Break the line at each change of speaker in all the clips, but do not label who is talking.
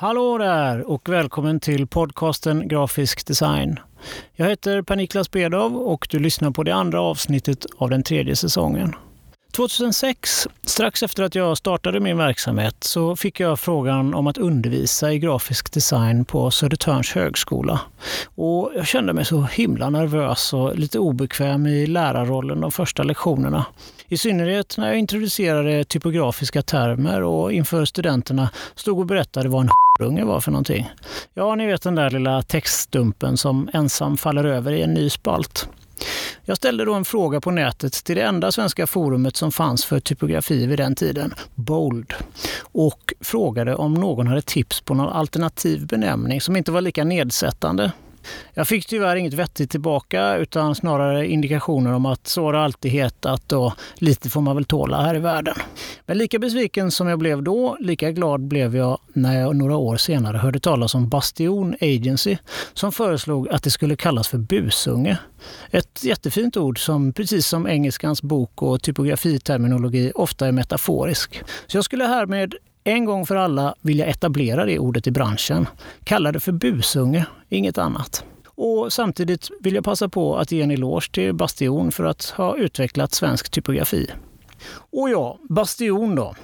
Hallå där och välkommen till podcasten Grafisk design. Jag heter Per-Niklas Bedov och du lyssnar på det andra avsnittet av den tredje säsongen. 2006, strax efter att jag startade min verksamhet, så fick jag frågan om att undervisa i grafisk design på Södertörns högskola. Och jag kände mig så himla nervös och lite obekväm i lärarrollen de första lektionerna. I synnerhet när jag introducerade typografiska termer och inför studenterna stod och berättade vad en unge var för någonting. Ja, ni vet den där lilla textstumpen som ensam faller över i en ny spalt. Jag ställde då en fråga på nätet till det enda svenska forumet som fanns för typografi vid den tiden, Bold, och frågade om någon hade tips på någon alternativ benämning som inte var lika nedsättande. Jag fick tyvärr inget vettigt tillbaka utan snarare indikationer om att så har det alltid hetat och lite får man väl tåla här i världen. Men lika besviken som jag blev då, lika glad blev jag när jag några år senare hörde talas om Bastion Agency som föreslog att det skulle kallas för busunge. Ett jättefint ord som precis som engelskans bok och typografiterminologi ofta är metaforisk. Så jag skulle härmed en gång för alla vill jag etablera det ordet i branschen. Kalla det för busunge, inget annat. Och samtidigt vill jag passa på att ge en eloge till Bastion för att ha utvecklat svensk typografi. Och ja, Bastion då.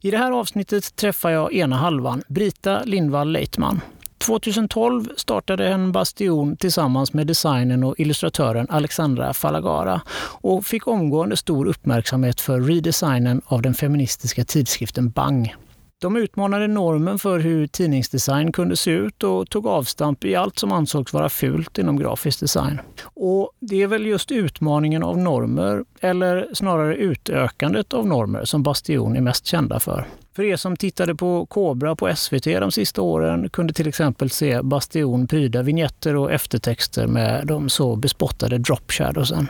I det här avsnittet träffar jag ena halvan, Brita Lindvall Leitman. 2012 startade en Bastion tillsammans med designern och illustratören Alexandra Falagara och fick omgående stor uppmärksamhet för redesignen av den feministiska tidskriften Bang. De utmanade normen för hur tidningsdesign kunde se ut och tog avstamp i allt som ansågs vara fult inom grafisk design. Och det är väl just utmaningen av normer, eller snarare utökandet av normer, som Bastion är mest kända för. För er som tittade på Kobra på SVT de sista åren kunde till exempel se Bastion pryda vignetter och eftertexter med de så bespottade drop shadowsen.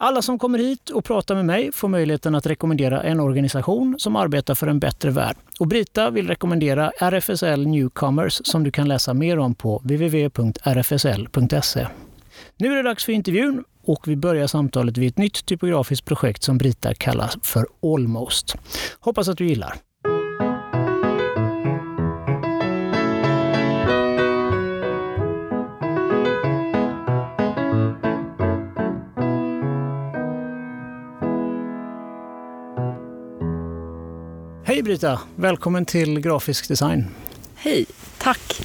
Alla som kommer hit och pratar med mig får möjligheten att rekommendera en organisation som arbetar för en bättre värld. Och Brita vill rekommendera RFSL Newcomers som du kan läsa mer om på www.rfsl.se. Nu är det dags för intervjun och vi börjar samtalet vid ett nytt typografiskt projekt som Brita kallar för Almost. Hoppas att du gillar. Hej Brita! Välkommen till Grafisk design.
Hej, tack.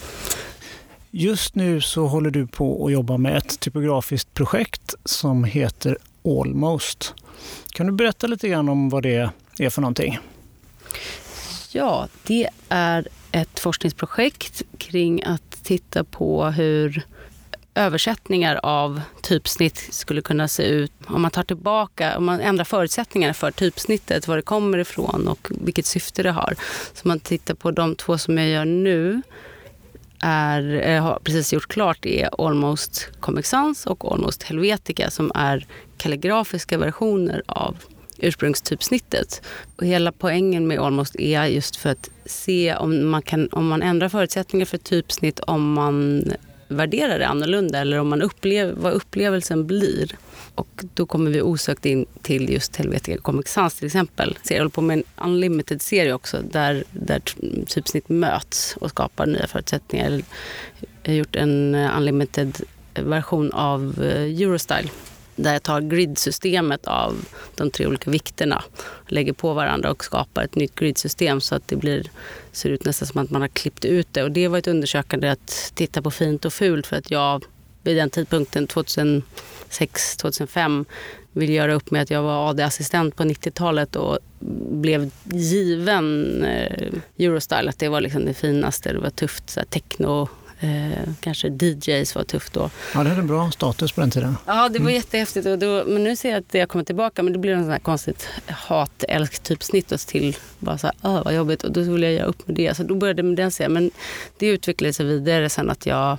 Just nu så håller du på att jobba med ett typografiskt projekt som heter Almost. Kan du berätta lite grann om vad det är för någonting?
Ja, det är ett forskningsprojekt kring att titta på hur översättningar av typsnitt skulle kunna se ut om man tar tillbaka, om man ändrar förutsättningarna för typsnittet, var det kommer ifrån och vilket syfte det har. Så om man tittar på de två som jag gör nu, är, eh, har precis gjort klart är Almost Comic Sans och Almost Helvetica som är kalligrafiska versioner av ursprungstypsnittet. Och hela poängen med Almost är just för att se om man, kan, om man ändrar förutsättningar för typsnitt, om man värderar det annorlunda eller om man upplever, vad upplevelsen blir. Och då kommer vi osökt in till just Helvetica Comic Sans till exempel. Jag håller på med en unlimited-serie också där, där typsnitt möts och skapar nya förutsättningar. Jag har gjort en eh, unlimited version av eh, Eurostyle där jag tar gridsystemet av de tre olika vikterna, lägger på varandra och skapar ett nytt gridsystem så att det blir, ser ut nästan som att man har klippt ut det. Och det var ett undersökande att titta på fint och fult för att jag vid den tidpunkten, 2006, 2005, ville göra upp med att jag var AD-assistent på 90-talet och blev given eh, Eurostyle, att det var liksom det finaste, det var tufft, så här, techno Eh, kanske DJs var tufft då.
Ja, det hade en bra status på den tiden.
Ja, det var mm. jättehäftigt. Och då, men nu ser jag att det har kommit tillbaka. Men det blir en sån här konstigt hat-älsk-typ snitt till bara så här, vad jobbigt. Och då vill jag göra upp med det. Så då började jag med den serien. Men det utvecklade sig vidare sen att jag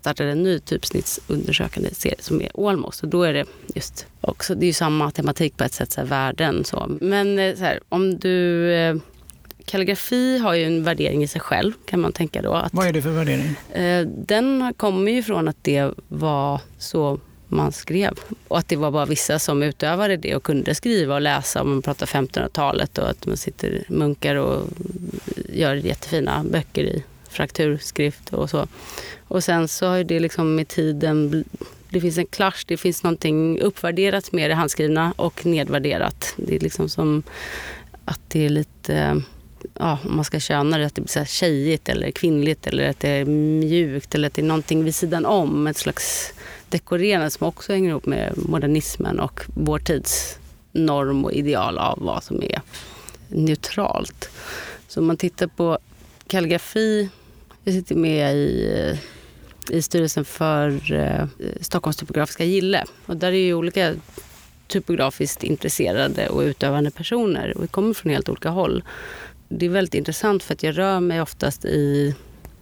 startade en ny typsnittsundersökande serie som är Almost. Och då är det just också, det är ju samma tematik på ett sätt, så här, värden så. Men eh, så här, om du eh, kalligrafi har ju en värdering i sig själv kan man tänka då. Att,
Vad är det för värdering?
Eh, den kommer ju från att det var så man skrev. Och att det var bara vissa som utövade det och kunde skriva och läsa om man pratar 1500-talet och att man sitter munkar och gör jättefina böcker i frakturskrift och så. Och sen så har det liksom med tiden det finns en clash, det finns någonting uppvärderat med det handskrivna och nedvärderat. Det är liksom som att det är lite, ja, om man ska köna det, att det blir så här tjejigt eller kvinnligt eller att det är mjukt eller att det är någonting vid sidan om. Ett slags dekorerande som också hänger ihop med modernismen och vår tids norm och ideal av vad som är neutralt. Så om man tittar på kalligrafi, jag sitter med i eh, i styrelsen för eh, Stockholms typografiska gille. Och där är ju olika typografiskt intresserade och utövande personer och vi kommer från helt olika håll. Det är väldigt intressant för att jag rör mig oftast i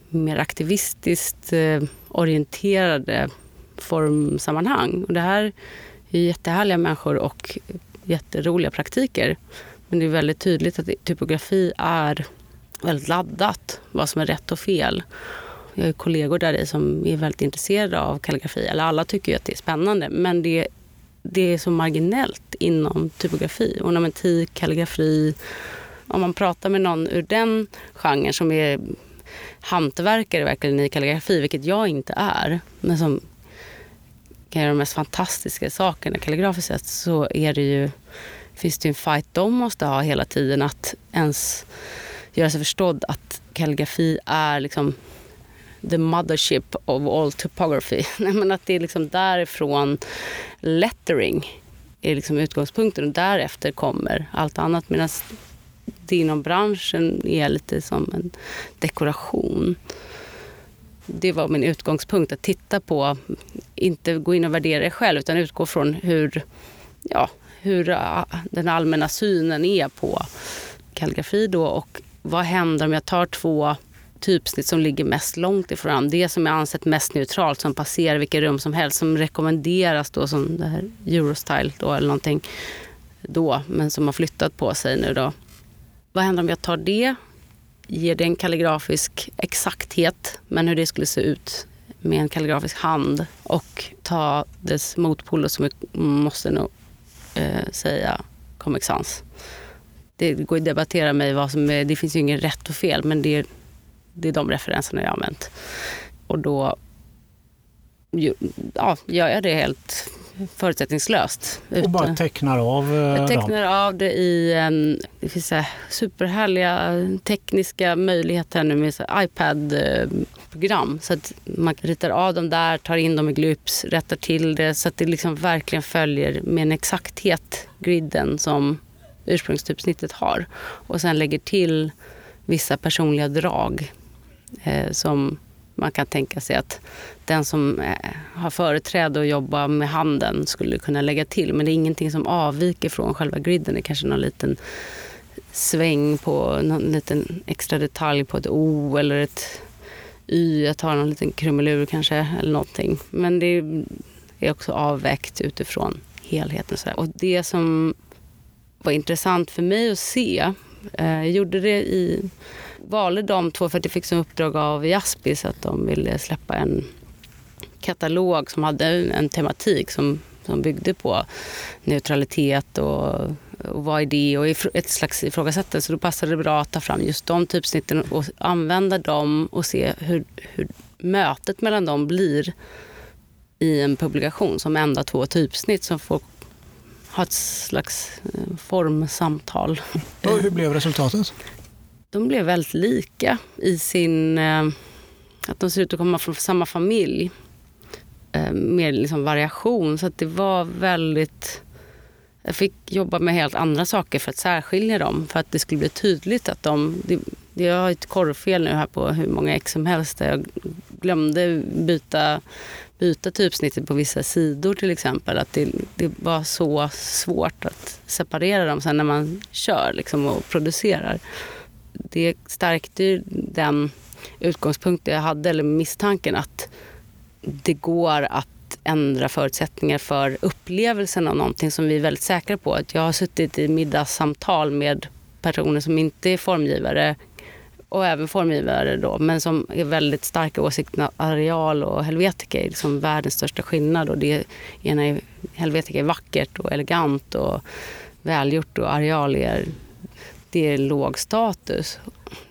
mer aktivistiskt eh, orienterade formsammanhang. Och det här är jättehärliga människor och jätteroliga praktiker. Men det är väldigt tydligt att typografi är väldigt laddat, vad som är rätt och fel. Jag har kollegor där i som är väldigt intresserade av kalligrafi. Eller alla tycker ju att det är spännande. Men det, det är så marginellt inom typografi. Ornamentik, kalligrafi. Om man pratar med någon ur den genren som är hantverkare verkligen i kalligrafi, vilket jag inte är, men som kan göra de mest fantastiska sakerna kalligrafiskt sett, så är det ju, finns det ju en fight de måste ha hela tiden att ens göra sig förstådd att kalligrafi är liksom the mothership of all typography. men att det är liksom därifrån lettering är liksom utgångspunkten och därefter kommer allt annat. Medan det inom branschen är lite som en dekoration. Det var min utgångspunkt, att titta på, inte gå in och värdera det själv utan utgå från hur, ja, hur äh, den allmänna synen är på kalligrafi då och vad händer om jag tar två typsnitt som ligger mest långt ifrån Det som är ansett mest neutralt, som passerar vilket rum som helst, som rekommenderas då som det här Eurostyle då eller någonting då, men som har flyttat på sig nu då. Vad händer om jag tar det, ger det en kalligrafisk exakthet, men hur det skulle se ut med en kalligrafisk hand och ta dess motpoler som vi måste nog eh, säga Comic Sans. Det går att debattera med vad som är, det finns ju ingen rätt och fel, men det är det är de referenserna jag har använt. Och då ja, gör jag det helt förutsättningslöst.
Och bara tecknar av
eh, Jag tecknar dem. av det i en... Det finns så superhärliga tekniska möjligheter nu med iPad-program. Så att man ritar av dem där, tar in dem i glyps, rättar till det så att det liksom verkligen följer med en exakthet griden som ursprungstypsnittet har. Och sen lägger till vissa personliga drag eh, som man kan tänka sig att den som eh, har företräde och jobbar med handen skulle kunna lägga till. Men det är ingenting som avviker från själva griden. Det är kanske någon liten sväng på någon liten extra detalj på ett O eller ett Y. Jag tar någon liten krumelur kanske eller någonting. Men det är också avvägt utifrån helheten. Och det som var intressant för mig att se, jag gjorde det i valde de två för att jag fick som uppdrag av Jaspis att de ville släppa en katalog som hade en tematik som, som byggde på neutralitet och, och vad är det och ett slags ifrågasättande. Så då passade det bra att ta fram just de typsnitten och använda dem och se hur, hur mötet mellan dem blir i en publikation som enda två typsnitt som får ha ett slags eh, formsamtal.
Och hur blev resultatet?
De blev väldigt lika i sin... Eh, att de ser ut att komma från samma familj. Eh, med liksom variation. Så att det var väldigt... Jag fick jobba med helt andra saker för att särskilja dem. För att det skulle bli tydligt att de... Det, jag har ett korvfel nu här på hur många ex som helst. Där jag glömde byta, byta typsnittet på vissa sidor till exempel. Att det, det var så svårt att separera dem sen när man kör liksom, och producerar det stärkte ju den utgångspunkten jag hade, eller misstanken att det går att ändra förutsättningar för upplevelsen av någonting som vi är väldigt säkra på. Att jag har suttit i middagssamtal med personer som inte är formgivare och även formgivare då, men som är väldigt starka åsikter. Areal och Helvetica är liksom världens största skillnad. Och det ena är, Helvetica är vackert och elegant och välgjort och Areal är det är låg status.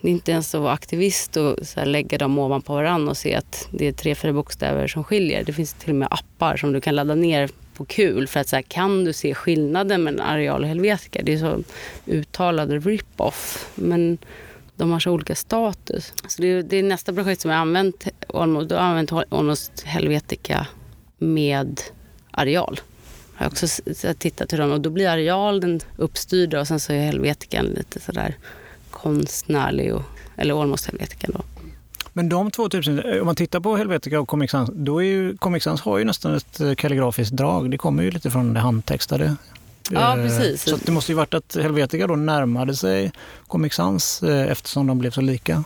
Det är inte ens att vara aktivist och så lägga dem ovanpå varandra och se att det är tre, fyra bokstäver som skiljer. Det finns till och med appar som du kan ladda ner på kul för att så här, kan du se skillnaden mellan areal och helvetica? Det är så uttalade rip-off. Men de har så olika status. Så det, är, det är nästa projekt som jag har använt. Almost, har använt Almost Helvetica med areal. Jag har också tittat hur de, och då blir areal den uppstyrda och sen så är helvetikan lite sådär konstnärlig, och, eller almost helvetikan då.
Men de två typerna, om man tittar på Helvetica och Comic Sans, då är ju Comic Sans har ju nästan ett eh, kalligrafiskt drag. Det kommer ju lite från det handtextade.
Ja, eh, precis.
Så det måste ju varit att Helvetica då närmade sig Comic Sans eh, eftersom de blev så lika.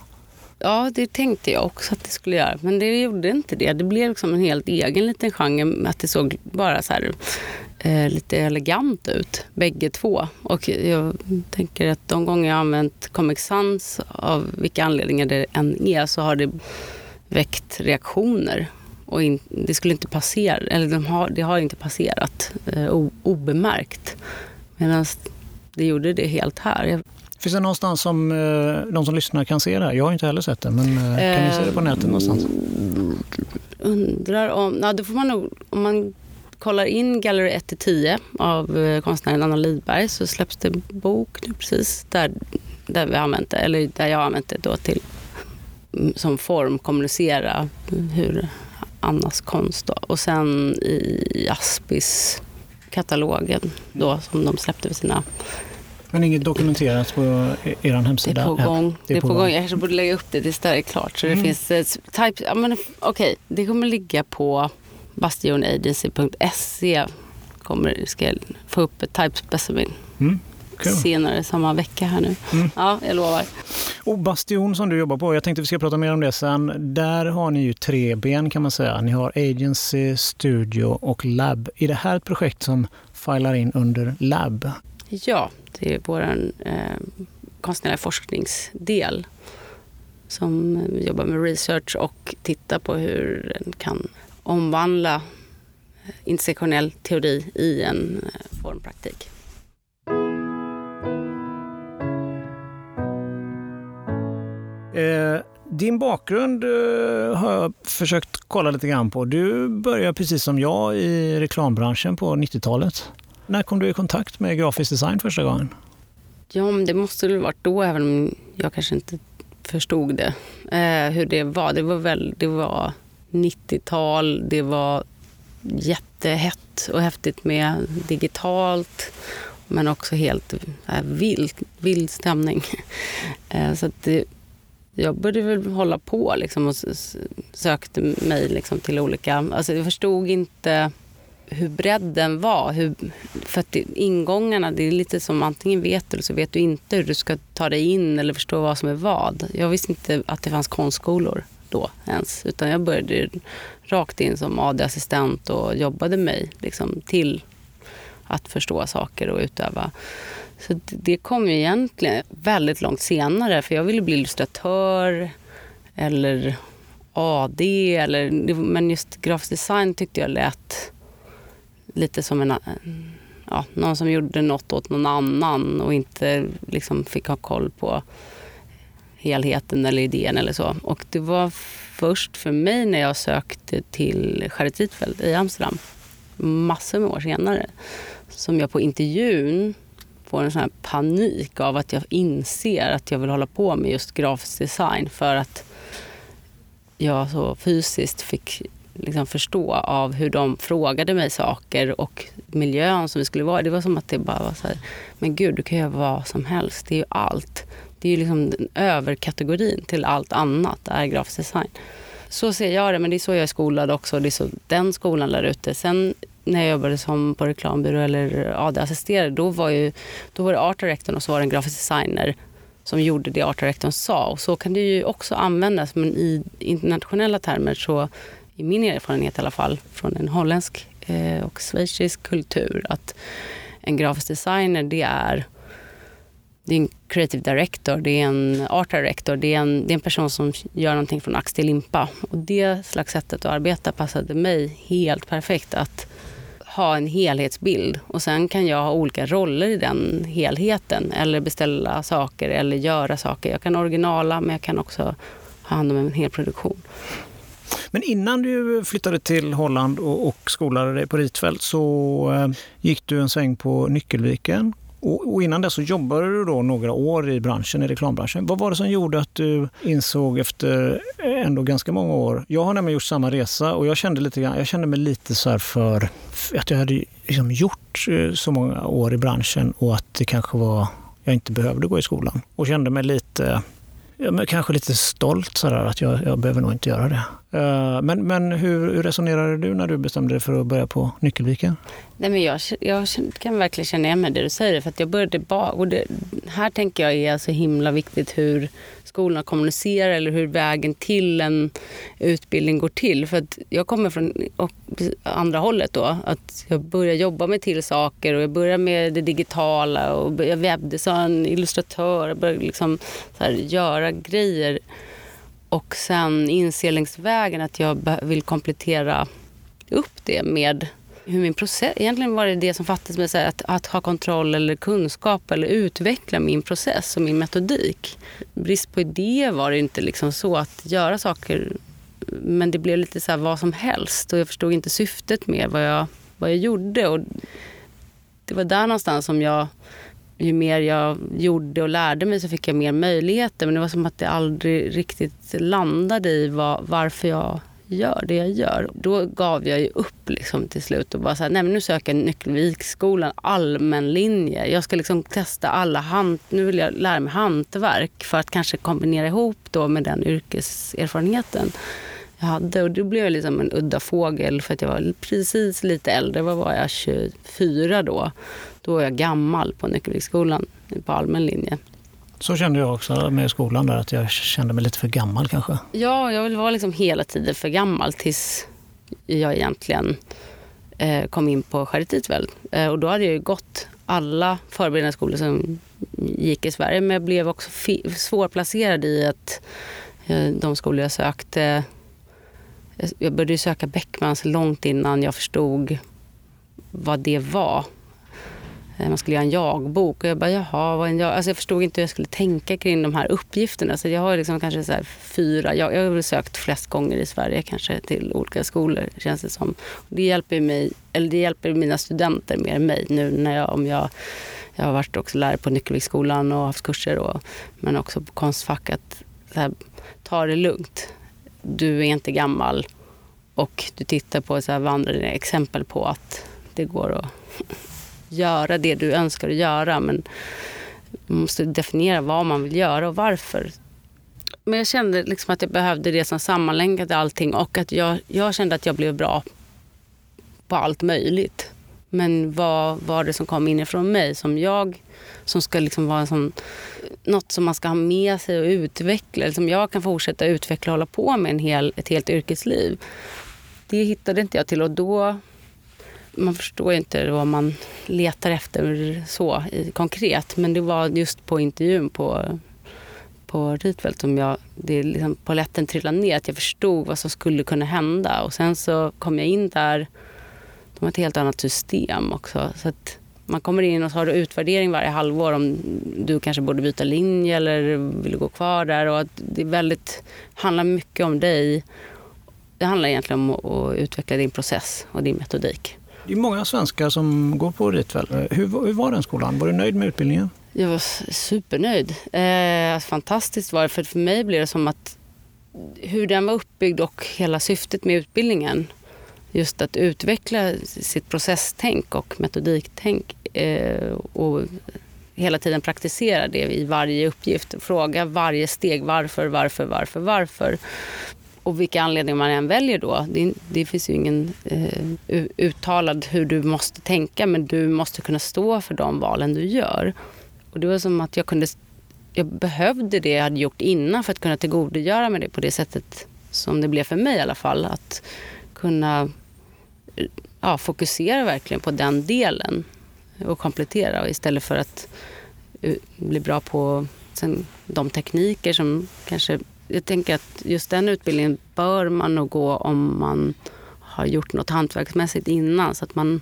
Ja, det tänkte jag också att det skulle göra. Men det gjorde inte det. Det blev liksom en helt egen liten genre. Att det såg bara så här, eh, lite elegant ut, bägge två. Och jag tänker att de gånger jag har använt Comic Sans, av vilka anledningar det än är, så har det väckt reaktioner. Och in, det skulle inte passera, eller de har, det har inte passerat eh, obemärkt. Medan det gjorde det helt här.
Finns det någonstans som eh, de som lyssnar kan se det? Jag har inte heller sett det, men eh, kan ni se det på nätet någonstans?
Undrar om... Ja, då får man nog, om man kollar in Gallery 1-10 av eh, konstnären Anna Lidberg så släpps det en bok nu precis där, där vi använt det, eller där jag har använt det då till som form kommunicera hur Annas konst då. Och sen i Aspis katalogen då som de släppte för sina
men inget dokumenterat på er hemsida?
Det är på gång. Det är på, gång. gång. Jag kanske borde lägga upp det tills det är klart. Så mm. det finns eh, type, ja, men, okay. Det kommer ligga på bastionagency.se. Kommer, ska jag få upp ett type specimen. Mm. Cool. senare samma vecka här nu. Mm. Ja, jag lovar.
Och Bastion som du jobbar på, jag tänkte vi ska prata mer om det sen. Där har ni ju tre ben kan man säga. Ni har agency, studio och lab. Är det här ett projekt som filar in under lab?
Ja, det är vår eh, konstnärliga forskningsdel som jobbar med research och tittar på hur den kan omvandla eh, intersektionell teori i en eh, formpraktik.
Eh, din bakgrund eh, har jag försökt kolla lite grann på. Du började precis som jag i reklambranschen på 90-talet. När kom du i kontakt med grafisk design första gången?
Ja, men det måste väl varit då, även om jag kanske inte förstod det. Eh, hur det var. Det var, väl, det var 90-tal, det var jättehett och häftigt med digitalt men också helt äh, vild, vild stämning. Eh, så det, eh, jag började väl hålla på liksom och sökte mig liksom till olika... Alltså jag förstod inte hur bredden var. Hur, för att det, ingångarna, det är lite som antingen vet du eller så vet du inte hur du ska ta dig in eller förstå vad som är vad. Jag visste inte att det fanns konstskolor då ens. Utan jag började rakt in som AD-assistent och jobbade mig liksom, till att förstå saker och utöva. Så det kom ju egentligen väldigt långt senare för jag ville bli illustratör eller AD. Eller, men just grafisk design tyckte jag lät lite som en, ja, någon som gjorde något åt någon annan och inte liksom fick ha koll på helheten eller idén eller så. Och det var först för mig när jag sökte till Charitifeld i Amsterdam, massor med år senare, som jag på intervjun får en sån här panik av att jag inser att jag vill hålla på med just grafisk design för att jag så fysiskt fick liksom förstå av hur de frågade mig saker och miljön som vi skulle vara Det var som att det bara var så här, men gud du kan göra vad som helst, det är ju allt. Det är ju liksom överkategorin till allt annat, det är grafisk design. Så ser jag det, men det är så jag är skolad också. Det är så den skolan lär ut det. Sen när jag jobbade som på reklambyrå eller AD-assisterare, då var, ju, då var det art directorn och så var det en grafisk designer som gjorde det art directorn sa. Och så kan det ju också användas, men i internationella termer så, i min erfarenhet i alla fall, från en holländsk eh, och schweizisk kultur, att en grafisk designer det är det är en creative director, det är en art director, det är en, det är en person som gör någonting från ax till limpa. Och det slags sättet att arbeta passade mig helt perfekt. Att ha en helhetsbild och sen kan jag ha olika roller i den helheten eller beställa saker eller göra saker. Jag kan originala men jag kan också ha hand om en hel produktion.
Men innan du flyttade till Holland och, och skolade dig på Ritfält så eh, gick du en sväng på Nyckelviken. Och, och innan det så jobbade du då några år i branschen, i reklambranschen. Vad var det som gjorde att du insåg efter eh, ändå ganska många år? Jag har nämligen gjort samma resa och jag kände, lite, grann, jag kände mig lite så för att jag hade liksom gjort eh, så många år i branschen och att det kanske var jag inte behövde gå i skolan. Och kände mig lite ja, kanske lite stolt sådär att jag, jag behöver nog inte göra det. Uh, men men hur, hur resonerade du när du bestämde dig för att börja på Nyckelviken?
Nej, men jag, jag kan verkligen känna igen mig det du säger. För att jag började ba, och det, här tänker jag är så himla viktigt hur skolorna kommunicerar eller hur vägen till en utbildning går till. För att jag kommer från andra hållet då. Att jag börjar jobba med till saker och jag börjar med det digitala och jag webbdesign, illustratör, jag börjar liksom här, göra grejer. Och sen inser längs vägen att jag vill komplettera upp det med hur min process... Egentligen var det det som fattades med här, att, att, ha kontroll eller kunskap eller utveckla min process och min metodik. Brist på idé var det inte liksom så att göra saker men det blev lite så här vad som helst och jag förstod inte syftet med vad jag, vad jag gjorde. Och det var där någonstans som jag, ju mer jag gjorde och lärde mig så fick jag mer möjligheter. Men det var som att det aldrig riktigt landade i vad, varför jag gör det jag gör. Då gav jag ju upp liksom till slut och bara så här, nej men nu söker jag Nyckelviksskolan allmän linje. Jag ska liksom testa alla hant, nu vill jag lära mig hantverk för att kanske kombinera ihop då med den yrkeserfarenheten jag hade. Och då blev jag liksom en udda fågel för att jag var precis lite äldre. Vad var jag? 24 då. Då var jag gammal på Nyckelviksskolan på allmän linje.
Så kände jag också med skolan där, att jag kände mig lite för gammal kanske.
Ja, jag var liksom hela tiden för gammal tills jag egentligen eh, kom in på Charité eh, Och då hade jag ju gått alla förberedande skolor som gick i Sverige. Men jag blev också svårplacerad i att eh, de skolor jag sökte... Eh, jag började söka Beckmans långt innan jag förstod vad det var. Eh, man skulle göra en jagbok. Och jag bara, jaha, vad en jag? Alltså jag förstod inte hur jag skulle tänka kring de här uppgifterna. Så jag har liksom kanske så fyra, jag, jag har sökt flest gånger i Sverige kanske till olika skolor känns det som. Det hjälper, mig, eller det hjälper mina studenter mer än mig nu när jag, om jag jag har varit också lärare på Nyckelviksskolan och haft kurser och, men också på Konstfack att här, ta det lugnt. Du är inte gammal och du tittar på så här vandrande exempel på att det går att göra det du önskar att göra. Men man måste definiera vad man vill göra och varför. Men jag kände liksom att jag behövde det som sammanlänkade allting och att jag, jag kände att jag blev bra på allt möjligt. Men vad var det som kom inifrån mig som jag som ska liksom vara en sån, något som man ska ha med sig och utveckla. Som jag kan fortsätta utveckla och hålla på med en hel, ett helt yrkesliv. Det hittade inte jag till och då man förstår ju inte vad man letar efter så i, konkret. Men det var just på intervjun på, på Rietveld som jag, det liksom polletten trillade ner. Att jag förstod vad som skulle kunna hända. Och sen så kom jag in där. De har ett helt annat system också. Så att man kommer in och så har du utvärdering varje halvår om du kanske borde byta linje eller vill gå kvar där. Och att det är väldigt, handlar mycket om dig. Det handlar egentligen om att utveckla din process och din metodik.
Det är många svenskar som går på Ritväl. Eh, hur, hur var den skolan? Var du nöjd med utbildningen?
Jag var supernöjd. Eh, alltså, fantastiskt var det. För, för mig blev det som att hur den var uppbyggd och hela syftet med utbildningen. Just att utveckla sitt processtänk och metodiktänk. Eh, och hela tiden praktisera det i varje uppgift. Fråga varje steg varför, varför, varför, varför och vilka anledningar man än väljer då. Det, det finns ju ingen eh, uttalad hur du måste tänka men du måste kunna stå för de valen du gör. Och det var som att jag kunde jag behövde det jag hade gjort innan för att kunna tillgodogöra mig det på det sättet som det blev för mig i alla fall. Att kunna eh, ja, fokusera verkligen på den delen och komplettera istället för att eh, bli bra på sen, de tekniker som kanske jag tänker att just den utbildningen bör man nog gå om man har gjort något hantverksmässigt innan så att man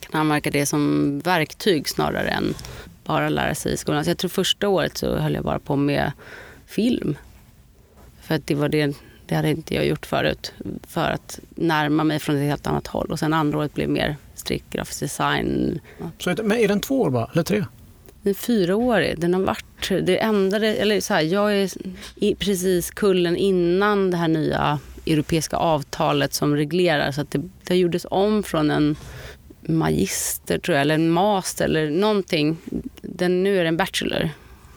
kan använda det som verktyg snarare än bara lära sig i skolan. Så jag tror första året så höll jag bara på med film. För att det var det, det hade inte jag gjort förut. För att närma mig från ett helt annat håll. Och sen andra året blev mer strikt grafisk design.
Så, men är den två år bara, eller tre?
Den är fyraårig. Den har varit... Det ändrade, eller så här, jag är precis kullen innan det här nya europeiska avtalet som reglerar. Så att det, det gjordes om från en magister, tror jag, eller en master eller någonting. Den, nu är det en bachelor.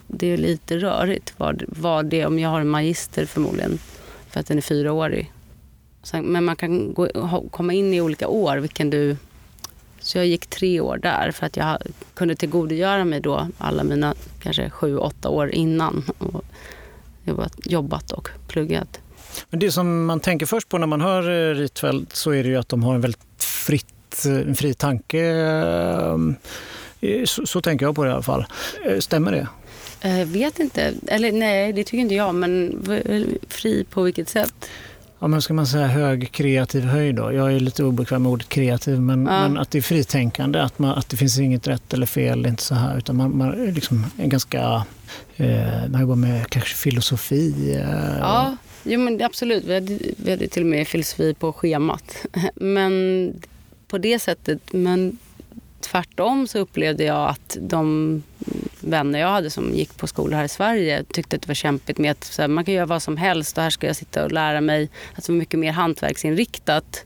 Det är lite rörigt vad, vad det om jag har en magister förmodligen, för att den är fyraårig. Men man kan gå, komma in i olika år, vilken du... Så jag gick tre år där för att jag kunde tillgodogöra mig då alla mina kanske sju, åtta år innan. Och jobbat, jobbat och pluggat.
Men det som man tänker först på när man hör eh, Rietveld så är det ju att de har en väldigt fritt en fri tanke. Eh, så, så, tänker jag på det i alla fall. Eh, stämmer det?
Jag vet inte. Eller nej, det tycker inte jag. Men fri på vilket sätt?
Ja, men ska man säga hög kreativ höjd då? Jag är lite obekväm med ordet kreativ, men, ja. men att det är fritänkande, att, man, att det finns inget rätt eller fel, det är inte så här, utan man, man liksom är ganska, eh, man jobbar med kanske filosofi. Eh,
ja, jo, men absolut. Vi hade, vi hade till och med filosofi på schemat. Men på det sättet. Men tvärtom så upplevde jag att de vänner jag hade som gick på skola här i Sverige tyckte att det var kämpigt med att här, man kan göra vad som helst och här ska jag sitta och lära mig. Att det var mycket mer hantverksinriktat.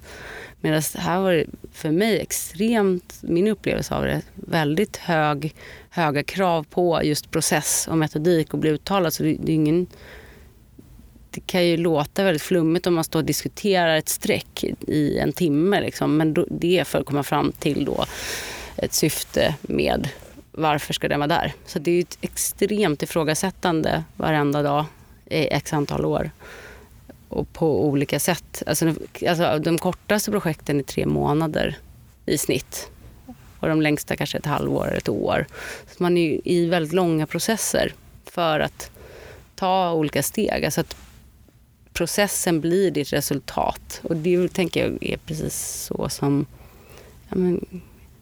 Medan här var det för mig extremt, min upplevelse av det, väldigt hög, höga krav på just process och metodik och bli uttalad. Så det, det är ingen det kan ju låta väldigt flummigt om man står och diskuterar ett streck i en timme. Liksom. Men då, det är för att komma fram till då ett syfte med varför ska den vara där. Så det är ett extremt ifrågasättande varenda dag i x antal år. Och på olika sätt. Alltså, alltså, de kortaste projekten är tre månader i snitt. Och de längsta kanske ett halvår eller ett år. Så man är i väldigt långa processer för att ta olika steg. Alltså att processen blir ditt resultat. Och det tänker jag är precis så som ja, men,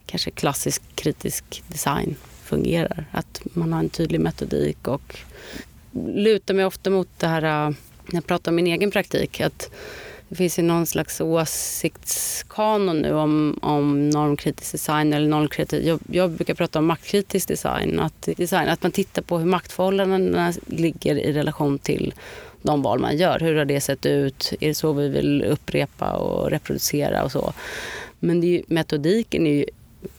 kanske klassisk kritisk design fungerar. Att man har en tydlig metodik och lutar mig ofta mot det här äh, när jag pratar om min egen praktik. att det finns ju någon slags åsiktskanon nu om, om normkritisk design. eller normkritisk, jag, jag brukar prata om maktkritisk design att, design. att man tittar på hur maktförhållandena ligger i relation till de val man gör. Hur har det sett ut? Är det så vi vill upprepa och reproducera och så? Men det är ju, metodiken är ju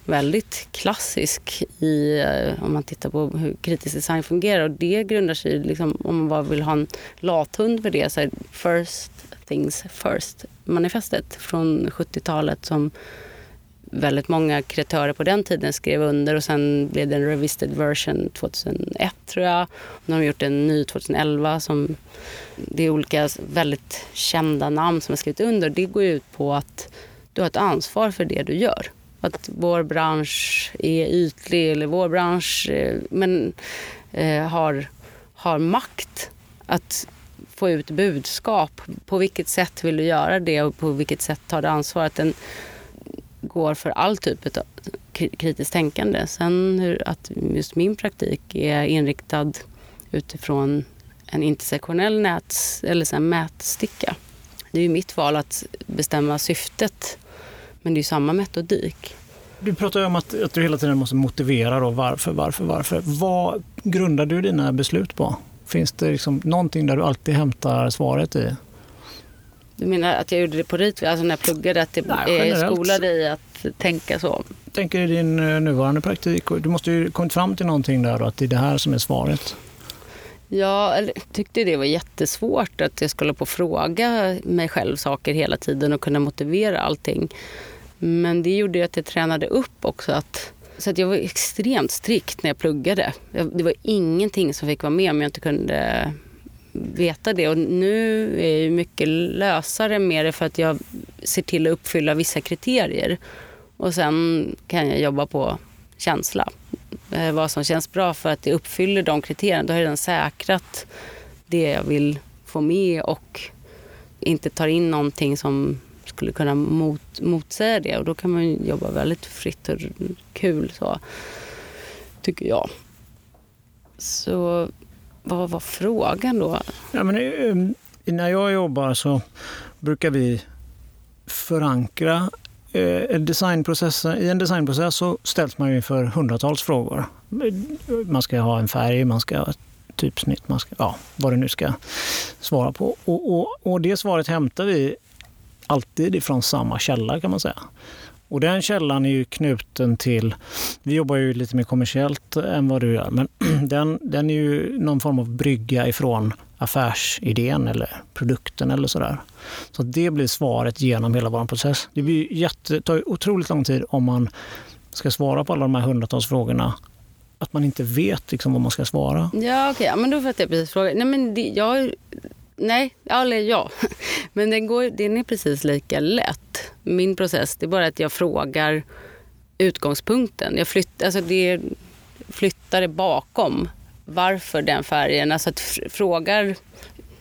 väldigt klassisk i, eh, om man tittar på hur kritisk design fungerar. Och det grundar sig liksom, om man bara vill ha en lathund för det, så här, first things first manifestet från 70-talet som väldigt många kreatörer på den tiden skrev under och sen blev det en revisited version 2001 tror jag. Nu har de gjort en ny 2011 som det är olika väldigt kända namn som har skrivit under. Det går ut på att du har ett ansvar för det du gör. Att vår bransch är ytlig eller vår bransch eh, men, eh, har, har makt att få ut budskap. På vilket sätt vill du göra det och på vilket sätt tar du ansvar? Att den, går för all typ av kritiskt tänkande. Sen hur, att just min praktik är inriktad utifrån en intersektionell näts, eller så mätsticka. Det är ju mitt val att bestämma syftet, men det är ju samma metodik.
Du pratar ju om att, att du hela tiden måste motivera då varför, varför, varför. Vad grundar du dina beslut på? Finns det liksom någonting där du alltid hämtar svaret i?
Du menar att jag gjorde det på rit, alltså när jag pluggade, att jag Nej, är skolad i att tänka så?
Tänker i din eh, nuvarande praktik, du måste ju kommit fram till någonting där då, att det är det här som är svaret.
Ja, jag tyckte det var jättesvårt att jag skulle på fråga mig själv saker hela tiden och kunna motivera allting. Men det gjorde ju att jag tränade upp också att så att jag var extremt strikt när jag pluggade. Det var ingenting som fick vara med om jag inte kunde veta det. Och nu är jag mycket lösare med det för att jag ser till att uppfylla vissa kriterier. Och sen kan jag jobba på känsla. Eh, vad som känns bra för att det uppfyller de kriterierna. Då har jag redan säkrat det jag vill få med och inte tar in någonting som skulle kunna mot, motsäga det. Och då kan man jobba väldigt fritt och kul så, tycker jag. Så vad var frågan då?
Ja, men, ehm, när jag jobbar så brukar vi förankra eh, designprocessen. I en designprocess så ställs man inför hundratals frågor. Man ska ha en färg, man ska ha ett typsnitt, man ska, ja, vad det nu ska svara på. Och, och, och det svaret hämtar vi alltid ifrån samma källa kan man säga. Och den källan är ju knuten till, vi jobbar ju lite mer kommersiellt än vad du gör, men den, den är ju någon form av brygga ifrån affärsidén eller produkten eller sådär. Så det blir svaret genom hela vår process. Det blir jätte, tar otroligt lång tid om man ska svara på alla de här hundratals frågorna att man inte vet liksom vad man ska svara.
Ja, okej. Okay. Ja, men då fattar jag precis frågan. Nej, men det, jag, nej, eller ja. Men den, går, den är precis lika lätt. Min process, det är bara att jag frågar utgångspunkten. Jag flytt, alltså det flyttar det bakom varför den färgen. Alltså att frågar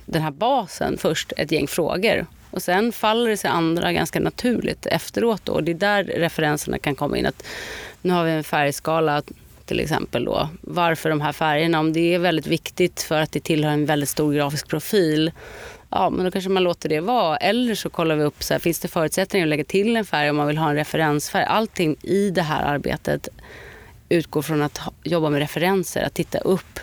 den här basen först ett gäng frågor. Och sen faller det sig andra ganska naturligt efteråt. Då. Och det är där referenserna kan komma in. Att nu har vi en färgskala till exempel. Då. Varför de här färgerna? Om det är väldigt viktigt för att det tillhör en väldigt stor grafisk profil ja, men då kanske man låter det vara. Eller så kollar vi upp, så här, finns det förutsättningar att lägga till en färg om man vill ha en referensfärg? Allting i det här arbetet utgår från att jobba med referenser, att titta upp.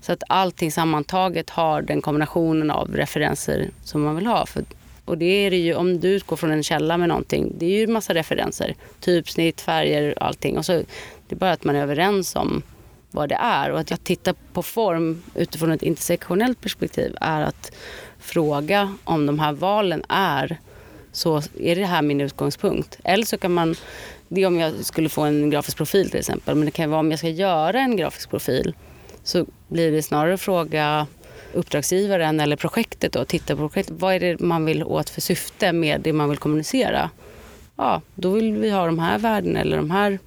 Så att allting sammantaget har den kombinationen av referenser som man vill ha. För, och det är det ju, om du utgår från en källa med någonting, det är ju en massa referenser. Typsnitt, färger, allting. Och så, det är bara att man är överens om vad det är. Och att jag tittar på form utifrån ett intersektionellt perspektiv är att fråga om de här valen är så är det här min utgångspunkt. Eller så kan man, det är om jag skulle få en grafisk profil till exempel, men det kan vara om jag ska göra en grafisk profil så blir det snarare att fråga uppdragsgivaren eller projektet då, titta på projektet. Vad är det man vill åt för syfte med det man vill kommunicera? Ja, då vill vi ha de här värdena eller de här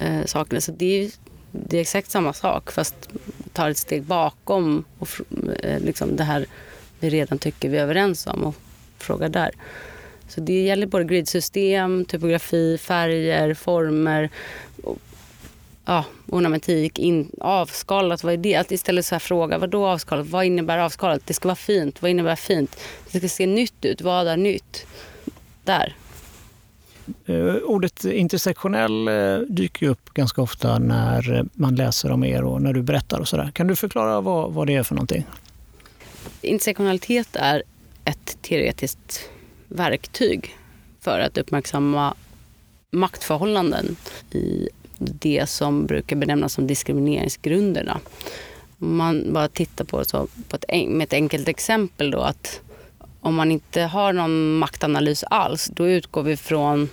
eh, sakerna. Så det är, det är exakt samma sak fast tar ett steg bakom och, eh, liksom det här vi redan tycker vi är överens om och frågar där. Så det gäller både gridsystem, typografi, färger, former, ja, ornamentik, in, avskalat, vad är det? Att istället så här fråga, vad då avskalat? Vad innebär avskalat? Det ska vara fint. Vad innebär fint? Det ska se nytt ut. Vad är nytt? Där.
Eh, ordet intersektionell eh, dyker dyker upp ganska ofta när eh, man läser om er och när du berättar och sådär. Kan du förklara vad, vad det är för någonting?
Intersektionalitet är ett teoretiskt verktyg för att uppmärksamma maktförhållanden i det som brukar benämnas som diskrimineringsgrunderna. Om man bara tittar på, så, på ett, med ett enkelt exempel då att om man inte har någon maktanalys alls, då utgår vi från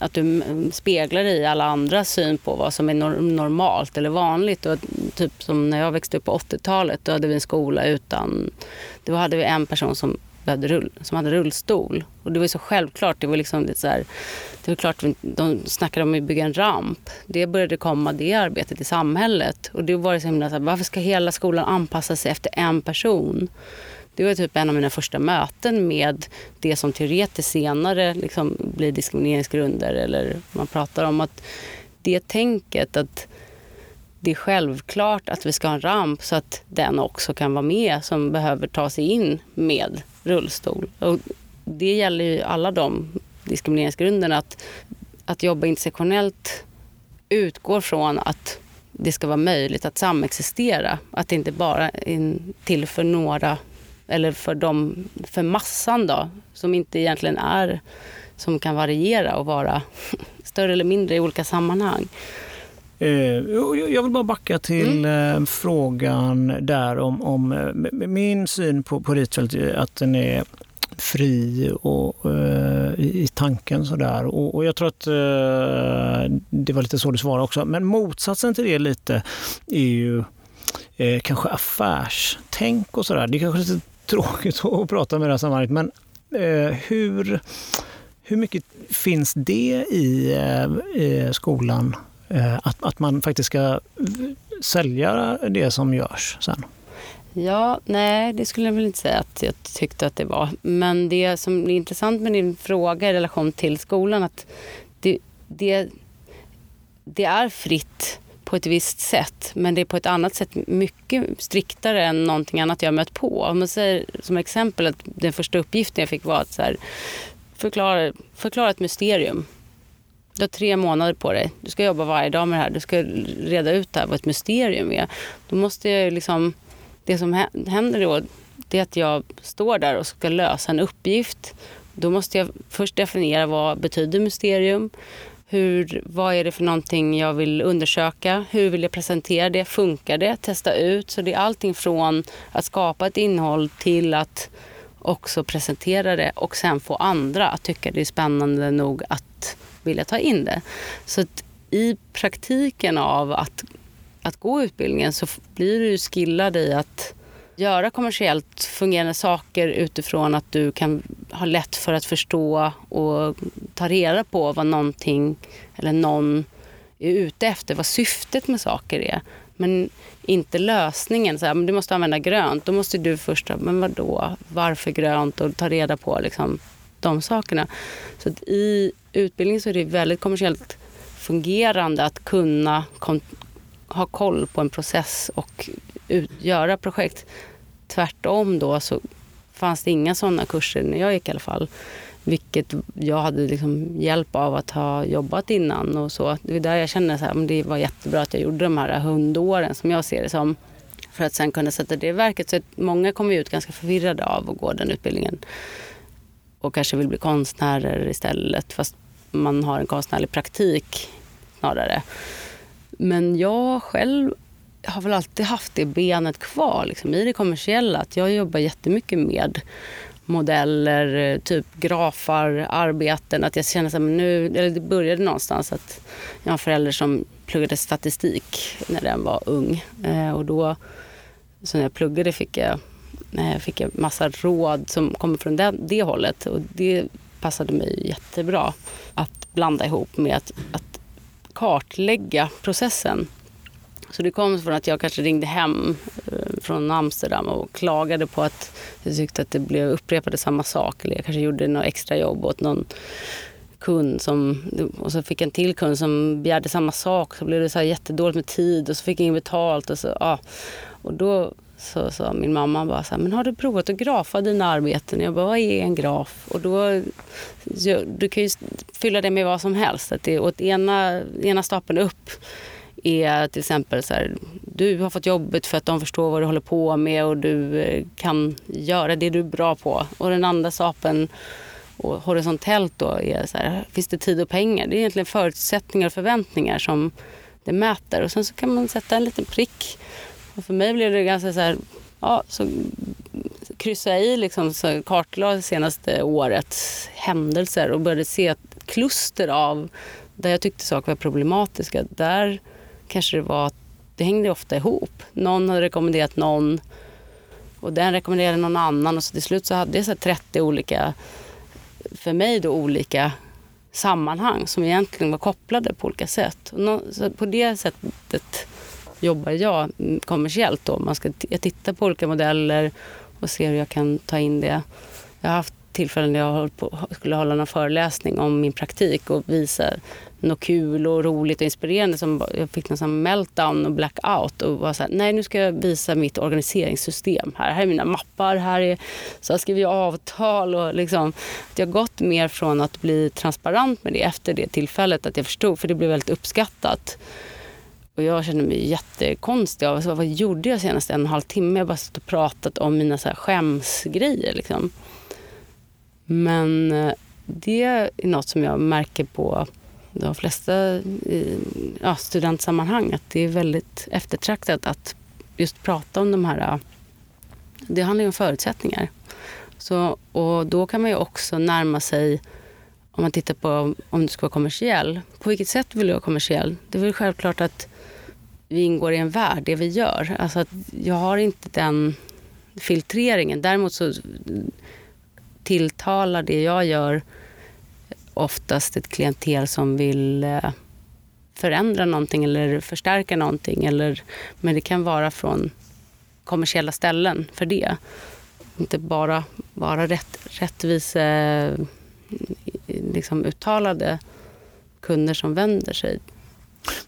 att du speglar i alla andras syn på vad som är normalt eller vanligt. Och typ som när jag växte upp på 80-talet, då hade vi en skola utan... Då hade vi en person som, hade, rull, som hade rullstol. Och det var så självklart. Det var liksom lite så här, det var klart, de snackade om att bygga en ramp. Det började komma, det arbetet i samhället. Och det var så himla så här, varför ska hela skolan anpassa sig efter en person? Det var typ en av mina första möten med det som teoretiskt senare liksom blir diskrimineringsgrunder. Eller man pratar om att det tänket att det är självklart att vi ska ha en ramp så att den också kan vara med som behöver ta sig in med rullstol. Och det gäller ju alla de diskrimineringsgrunderna. Att, att jobba intersektionellt utgår från att det ska vara möjligt att samexistera. Att det inte bara är till för några eller för, dem, för massan då, som inte egentligen är, som kan variera och vara större eller mindre i olika sammanhang.
Eh, jag vill bara backa till mm. Eh, frågan där om, om eh, min syn på, på Rietveld, att den är fri och, uh, i tanken. Sådär. Och, och jag tror att uh, det var lite så du svarade också. Men motsatsen till det lite är ju uh, kanske affärstänk och sådär. Det är kanske lite tråkigt att prata med det här sammanhanget, men eh, hur, hur mycket finns det i eh, i skolan? Eh, att, att man faktiskt ska sälja det som görs sen?
Ja, nej, det skulle jag väl inte säga att jag tyckte att det var. Men det som är intressant med din fråga i relation till skolan, att det, det, det är fritt på ett visst sätt, men det är på ett annat sätt mycket striktare än någonting annat jag mött på. Om man säger som exempel att den första uppgiften jag fick var att så här, förklara, förklara ett mysterium. Du har tre månader på dig. Du ska jobba varje dag med det här. Du ska reda ut det här vad ett mysterium är. Då måste jag liksom, det som händer då, det är att jag står där och ska lösa en uppgift. Då måste jag först definiera vad betyder mysterium. Hur, vad är det för någonting jag vill undersöka? Hur vill jag presentera det? Funkar det? Testa ut. Så det är allting från att skapa ett innehåll till att också presentera det och sen få andra att tycka det är spännande nog att vilja ta in det. Så att i praktiken av att, att gå utbildningen så blir du skillad i att göra kommersiellt fungerande saker utifrån att du kan ha lätt för att förstå och ta reda på vad någonting eller någon är ute efter, vad syftet med saker är. Men inte lösningen. Så här, men du måste använda grönt. Då måste du först, men vadå, varför grönt? Och ta reda på liksom, de sakerna. Så i utbildning så är det väldigt kommersiellt fungerande att kunna ha koll på en process och ut, göra projekt. Tvärtom då så fanns det inga sådana kurser när jag gick i alla fall. Vilket jag hade liksom hjälp av att ha jobbat innan och så. Det är där jag känner att det var jättebra att jag gjorde de här hundåren som jag ser det som. För att sen kunna sätta det i verket. Så många kommer ut ganska förvirrade av att gå den utbildningen. Och kanske vill bli konstnärer istället. Fast man har en konstnärlig praktik snarare. Men jag själv har väl alltid haft det benet kvar liksom, i det kommersiella. Att jag jobbar jättemycket med modeller, typ grafar, arbeten. Att jag känner att nu, eller det började någonstans att jag har en förälder som pluggade statistik när den var ung. Eh, och då, så när jag pluggade fick jag, eh, fick jag massa råd som kommer från det, det hållet. Och det passade mig jättebra att blanda ihop med att, att kartlägga processen. Så det kom från att jag kanske ringde hem eh, från Amsterdam och klagade på att jag tyckte att det blev upprepade samma sak. Eller jag kanske gjorde något extra jobb åt någon kund som, och så fick jag en till kund som begärde samma sak. Så blev det så här jättedåligt med tid och så fick jag inget betalt. Och, så, ja. och då så sa min mamma bara så här, men har du provat att grafa dina arbeten? Jag bara, vad är en graf? Och då, du kan ju fylla det med vad som helst. Att det, åt ena, ena stapeln upp är till exempel så här, du har fått jobbet för att de förstår vad du håller på med och du eh, kan göra det du är bra på. Och den andra stapeln och horisontellt då är så här, finns det tid och pengar? Det är egentligen förutsättningar och förväntningar som det mäter. Och sen så kan man sätta en liten prick. Och för mig blev det ganska så här, ja, så kryssade jag i liksom, så kartlade senaste årets händelser och började se ett kluster av där jag tyckte saker var problematiska. Där kanske det var att det hängde ofta ihop. Någon hade rekommenderat någon och den rekommenderade någon annan och så till slut så hade jag så 30 olika, för mig då olika sammanhang som egentligen var kopplade på olika sätt. Så på det sättet jobbar jag kommersiellt då. Man ska, jag tittar på olika modeller och ser hur jag kan ta in det. Jag har haft tillfällen när jag på, skulle hålla en föreläsning om min praktik och visa något kul och roligt och inspirerande. Som jag fick en meltdown och blackout och var så här, nej nu ska jag visa mitt organiseringssystem. Här, här är mina mappar, här är, så jag skriver avtal och liksom. Att jag gått mer från att bli transparent med det efter det tillfället, att jag förstod, för det blev väldigt uppskattat. Och jag kände mig jättekonstig. Alltså, vad gjorde jag senast en och en halv timme? Jag bara satt och pratat om mina så här skämsgrejer. Liksom. Men eh, det är något som jag märker på de flesta ja, studentsammanhang att det är väldigt eftertraktat att just prata om de här... Det handlar ju om förutsättningar. Så, och då kan man ju också närma sig, om man tittar på om du ska vara kommersiell. På vilket sätt vill du vara kommersiell? Det är väl självklart att vi ingår i en värld, det vi gör. Alltså att jag har inte den filtreringen. Däremot så tilltalar det jag gör oftast ett klientel som vill eh, förändra någonting eller förstärka någonting. Eller, men det kan vara från kommersiella ställen för det. Inte bara, vara rätt, rättvise eh, liksom uttalade kunder som vänder sig.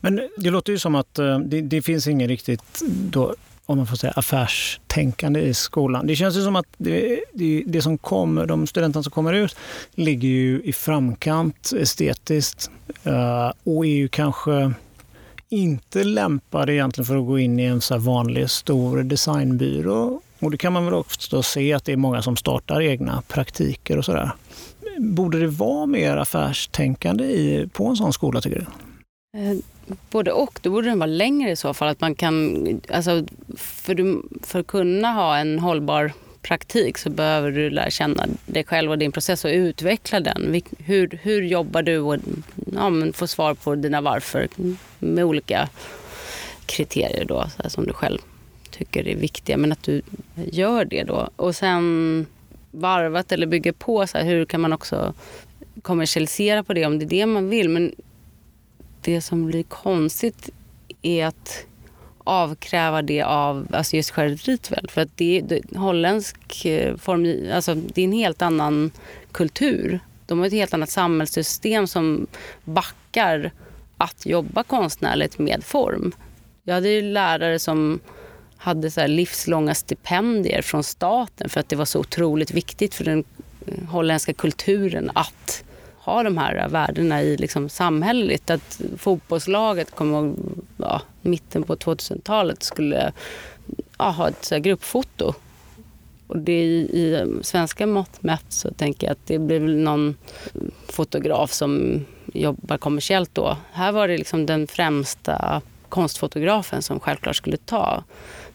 Men det låter ju som att eh, det, det finns ingen riktigt då, om man får säga, affärstänkande i skolan. Det känns ju som att det, det, det som kommer, de studenter som kommer ut ligger ju i framkant estetiskt eh, och är ju kanske inte lämpade egentligen för att gå in i en så vanlig stor designbyrå. Och det kan man väl också se att det är många som startar egna praktiker och sådär. Borde det vara mer affärstänkande i, på en sån skola tycker du?
Eh, Både och. Då borde den vara längre i så fall. Att man kan, alltså, för, du, för att kunna ha en hållbar praktik så behöver du lära känna dig själv och din process och utveckla den. Hur, hur jobbar du och ja, men få svar på dina varför med olika kriterier då, som du själv tycker är viktiga. Men att du gör det då. Och sen varvat eller bygger på, så här, hur kan man också kommersialisera på det om det är det man vill. Men det som blir konstigt är att avkräva det av alltså just Ritual. För att det, det holländsk eh, form, alltså det är en helt annan kultur. De har ett helt annat samhällssystem som backar att jobba konstnärligt med form. Jag hade ju lärare som hade så livslånga stipendier från staten för att det var så otroligt viktigt för den eh, holländska kulturen att ha de här värdena i liksom samhälleligt. Att fotbollslaget, kommer ja, mitten på 2000-talet skulle ja, ha ett så gruppfoto. Och det i, i um, svenska mått mätt så tänker jag att det blir väl någon fotograf som jobbar kommersiellt då. Här var det liksom den främsta konstfotografen som självklart skulle ta.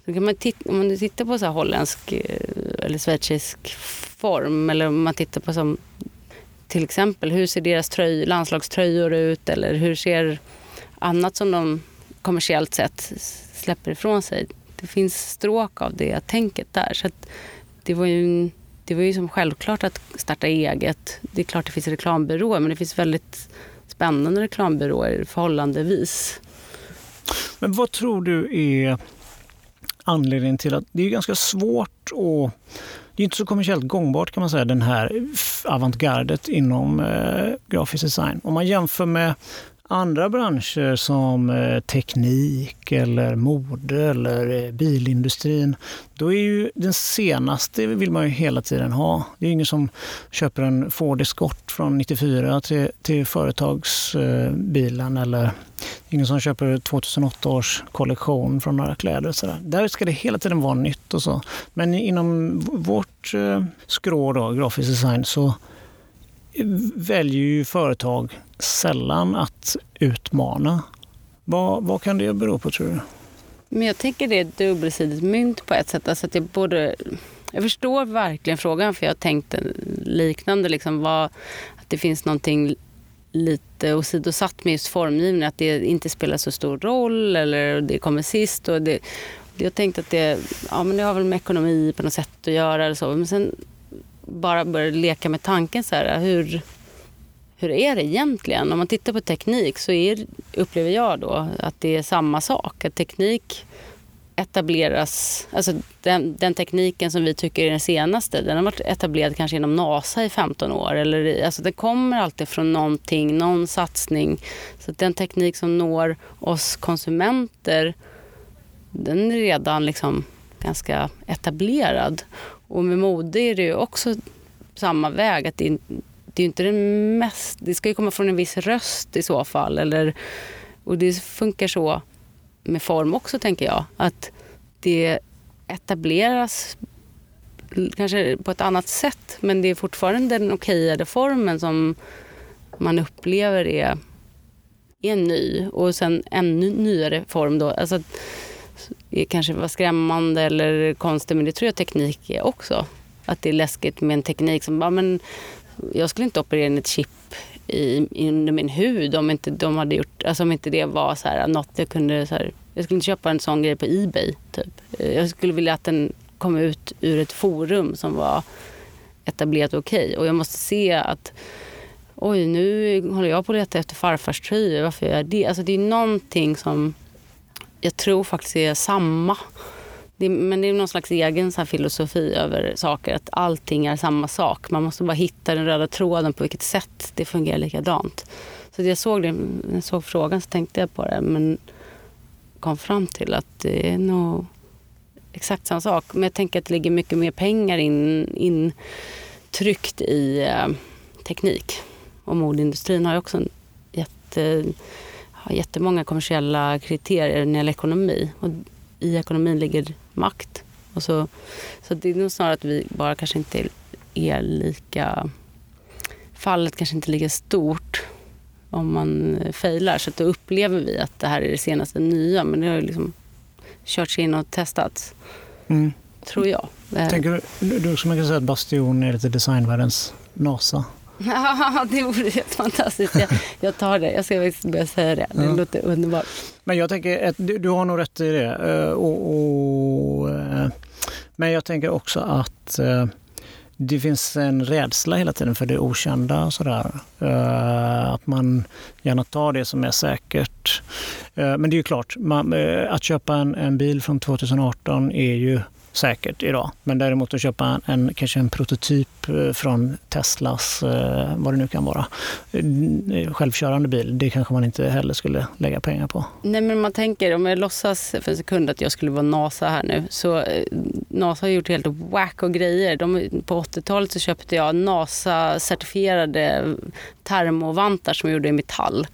Så kan man titta, om man tittar på så holländsk eh, eller schweizisk form eller om man tittar på som till exempel hur ser deras tröj, landslagströjor ut eller hur ser annat som de kommersiellt sett släpper ifrån sig. Det finns stråk av det tänket där. Så det var ju, det var ju som självklart att starta eget. Det är klart det finns reklambyråer men det finns väldigt spännande reklambyråer förhållandevis.
Men vad tror du är anledningen till att det är ganska svårt att det är inte så kommersiellt gångbart kan man säga, den här avantgardet inom eh, grafisk design. Om man jämför med andra branscher som eh, teknik eller mode eller eh, bilindustrin, då är ju den senaste vill man ju hela tiden ha. Det är ingen som köper en Ford Escort från 94 till, till företagsbilen eh, eller ingen som köper 2008 års kollektion från några kläder. Så där. där ska det hela tiden vara nytt och så. Men inom vårt skrå då, grafisk design, så väljer ju företag sällan att utmana. Vad, vad kan det bero på tror du?
Men jag tänker det är ett dubbelsidigt mynt på ett sätt. Alltså att jag, borde, jag förstår verkligen frågan för jag har tänkt liknande. Liksom vad, att det finns någonting lite åsidosatt med just formgivning. Att det inte spelar så stor roll eller det kommer sist. Och det, jag tänkte att det, ja, men det har väl med ekonomi på något sätt att göra. Eller så. Men sen bara började leka med tanken så här, hur, hur är det egentligen? Om man tittar på teknik så är, upplever jag då att det är samma sak. Att teknik etableras, alltså den, den, tekniken som vi tycker är den senaste, den har varit etablerad kanske inom NASA i 15 år. Eller, alltså den kommer alltid från någonting, någon satsning. Så den teknik som når oss konsumenter, den är redan liksom ganska etablerad. Och med mode är det ju också samma väg. Att det, det är inte den mest... Det ska ju komma från en viss röst i så fall. Eller, och det funkar så med form också, tänker jag. Att det etableras kanske på ett annat sätt men det är fortfarande den okejade formen som man upplever är, är ny. Och sen en nyare form då. Alltså, kanske var skrämmande eller konstig, men det tror jag teknik är också. Att det är läskigt med en teknik som bara, men jag skulle inte operera in ett chip i, under min hud om inte de hade gjort, alltså om inte det var så här, något jag kunde, så här, jag skulle inte köpa en sån grej på Ebay. Typ. Jag skulle vilja att den kom ut ur ett forum som var etablerat och okej. Okay. Och jag måste se att oj, nu håller jag på att leta efter farfars tröjor. Varför gör jag det? Alltså det är någonting som jag tror faktiskt är samma det, men det är någon slags egen så filosofi över saker. Att allting är samma sak. Man måste bara hitta den röda tråden på vilket sätt det fungerar likadant. Så jag såg, det, när jag såg frågan så tänkte jag på det. Men kom fram till att det är nog exakt samma sak. Men jag tänker att det ligger mycket mer pengar in, in tryckt i eh, teknik. Och modeindustrin har ju också en jätte, har jättemånga kommersiella kriterier när det gäller ekonomi. Och i ekonomin ligger makt. Och så, så det är nog snarare att vi bara kanske inte är lika... Fallet kanske inte är lika stort om man failar. Så då upplever vi att det här är det senaste nya. Men det har ju liksom körts in och testats. Mm. Tror jag.
Tänker du, du som man kan säga att Bastion är lite designvärldens NASA?
Ja, det vore helt fantastiskt. Jag, jag tar det. Jag ska börja säga det. Det ja. låter underbart.
Men jag tänker att du, du har nog rätt i det. Eh, och, och, eh, men jag tänker också att eh, det finns en rädsla hela tiden för det okända. Sådär. Att man gärna tar det som är säkert. Men det är ju klart, man, att köpa en, en bil från 2018 är ju säkert idag. Men däremot att köpa en, en, kanske en prototyp eh, från Teslas, eh, vad det nu kan vara, eh, självkörande bil, det kanske man inte heller skulle lägga pengar på.
Nej men man tänker, om jag låtsas för en sekund att jag skulle vara NASA här nu, så eh, NASA har gjort helt wacko grejer. De, på 80-talet så köpte jag NASA-certifierade termovantar som jag gjorde i metall.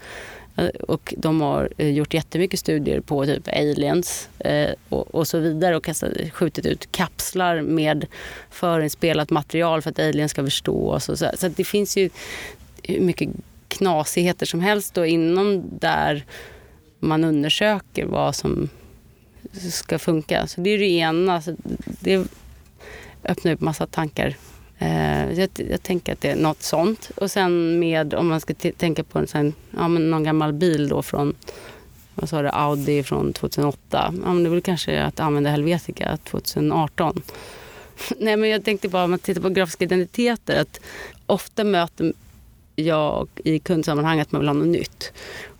Eh, och de har eh, gjort jättemycket studier på typ aliens eh, och, och, så vidare och kastat, skjutit ut kapslar med förinspelat material för att aliens ska förstå oss. Och så så det finns ju hur mycket knasigheter som helst då inom där man undersöker vad som ska funka. Så det är det ena. Så det öppnar upp massa tankar Eh, jag, jag, tänker att det är något sånt. Och sen med, om man ska tänka på en sån, ja, men någon gammal bil då från vad sa du, Audi från 2008. Ja, men det är väl kanske att använda Helvetica 2018. Nej, men jag tänkte bara om man tittar på grafiska identiteter att ofta möter jag i kundsammanhang att man vill ha något nytt.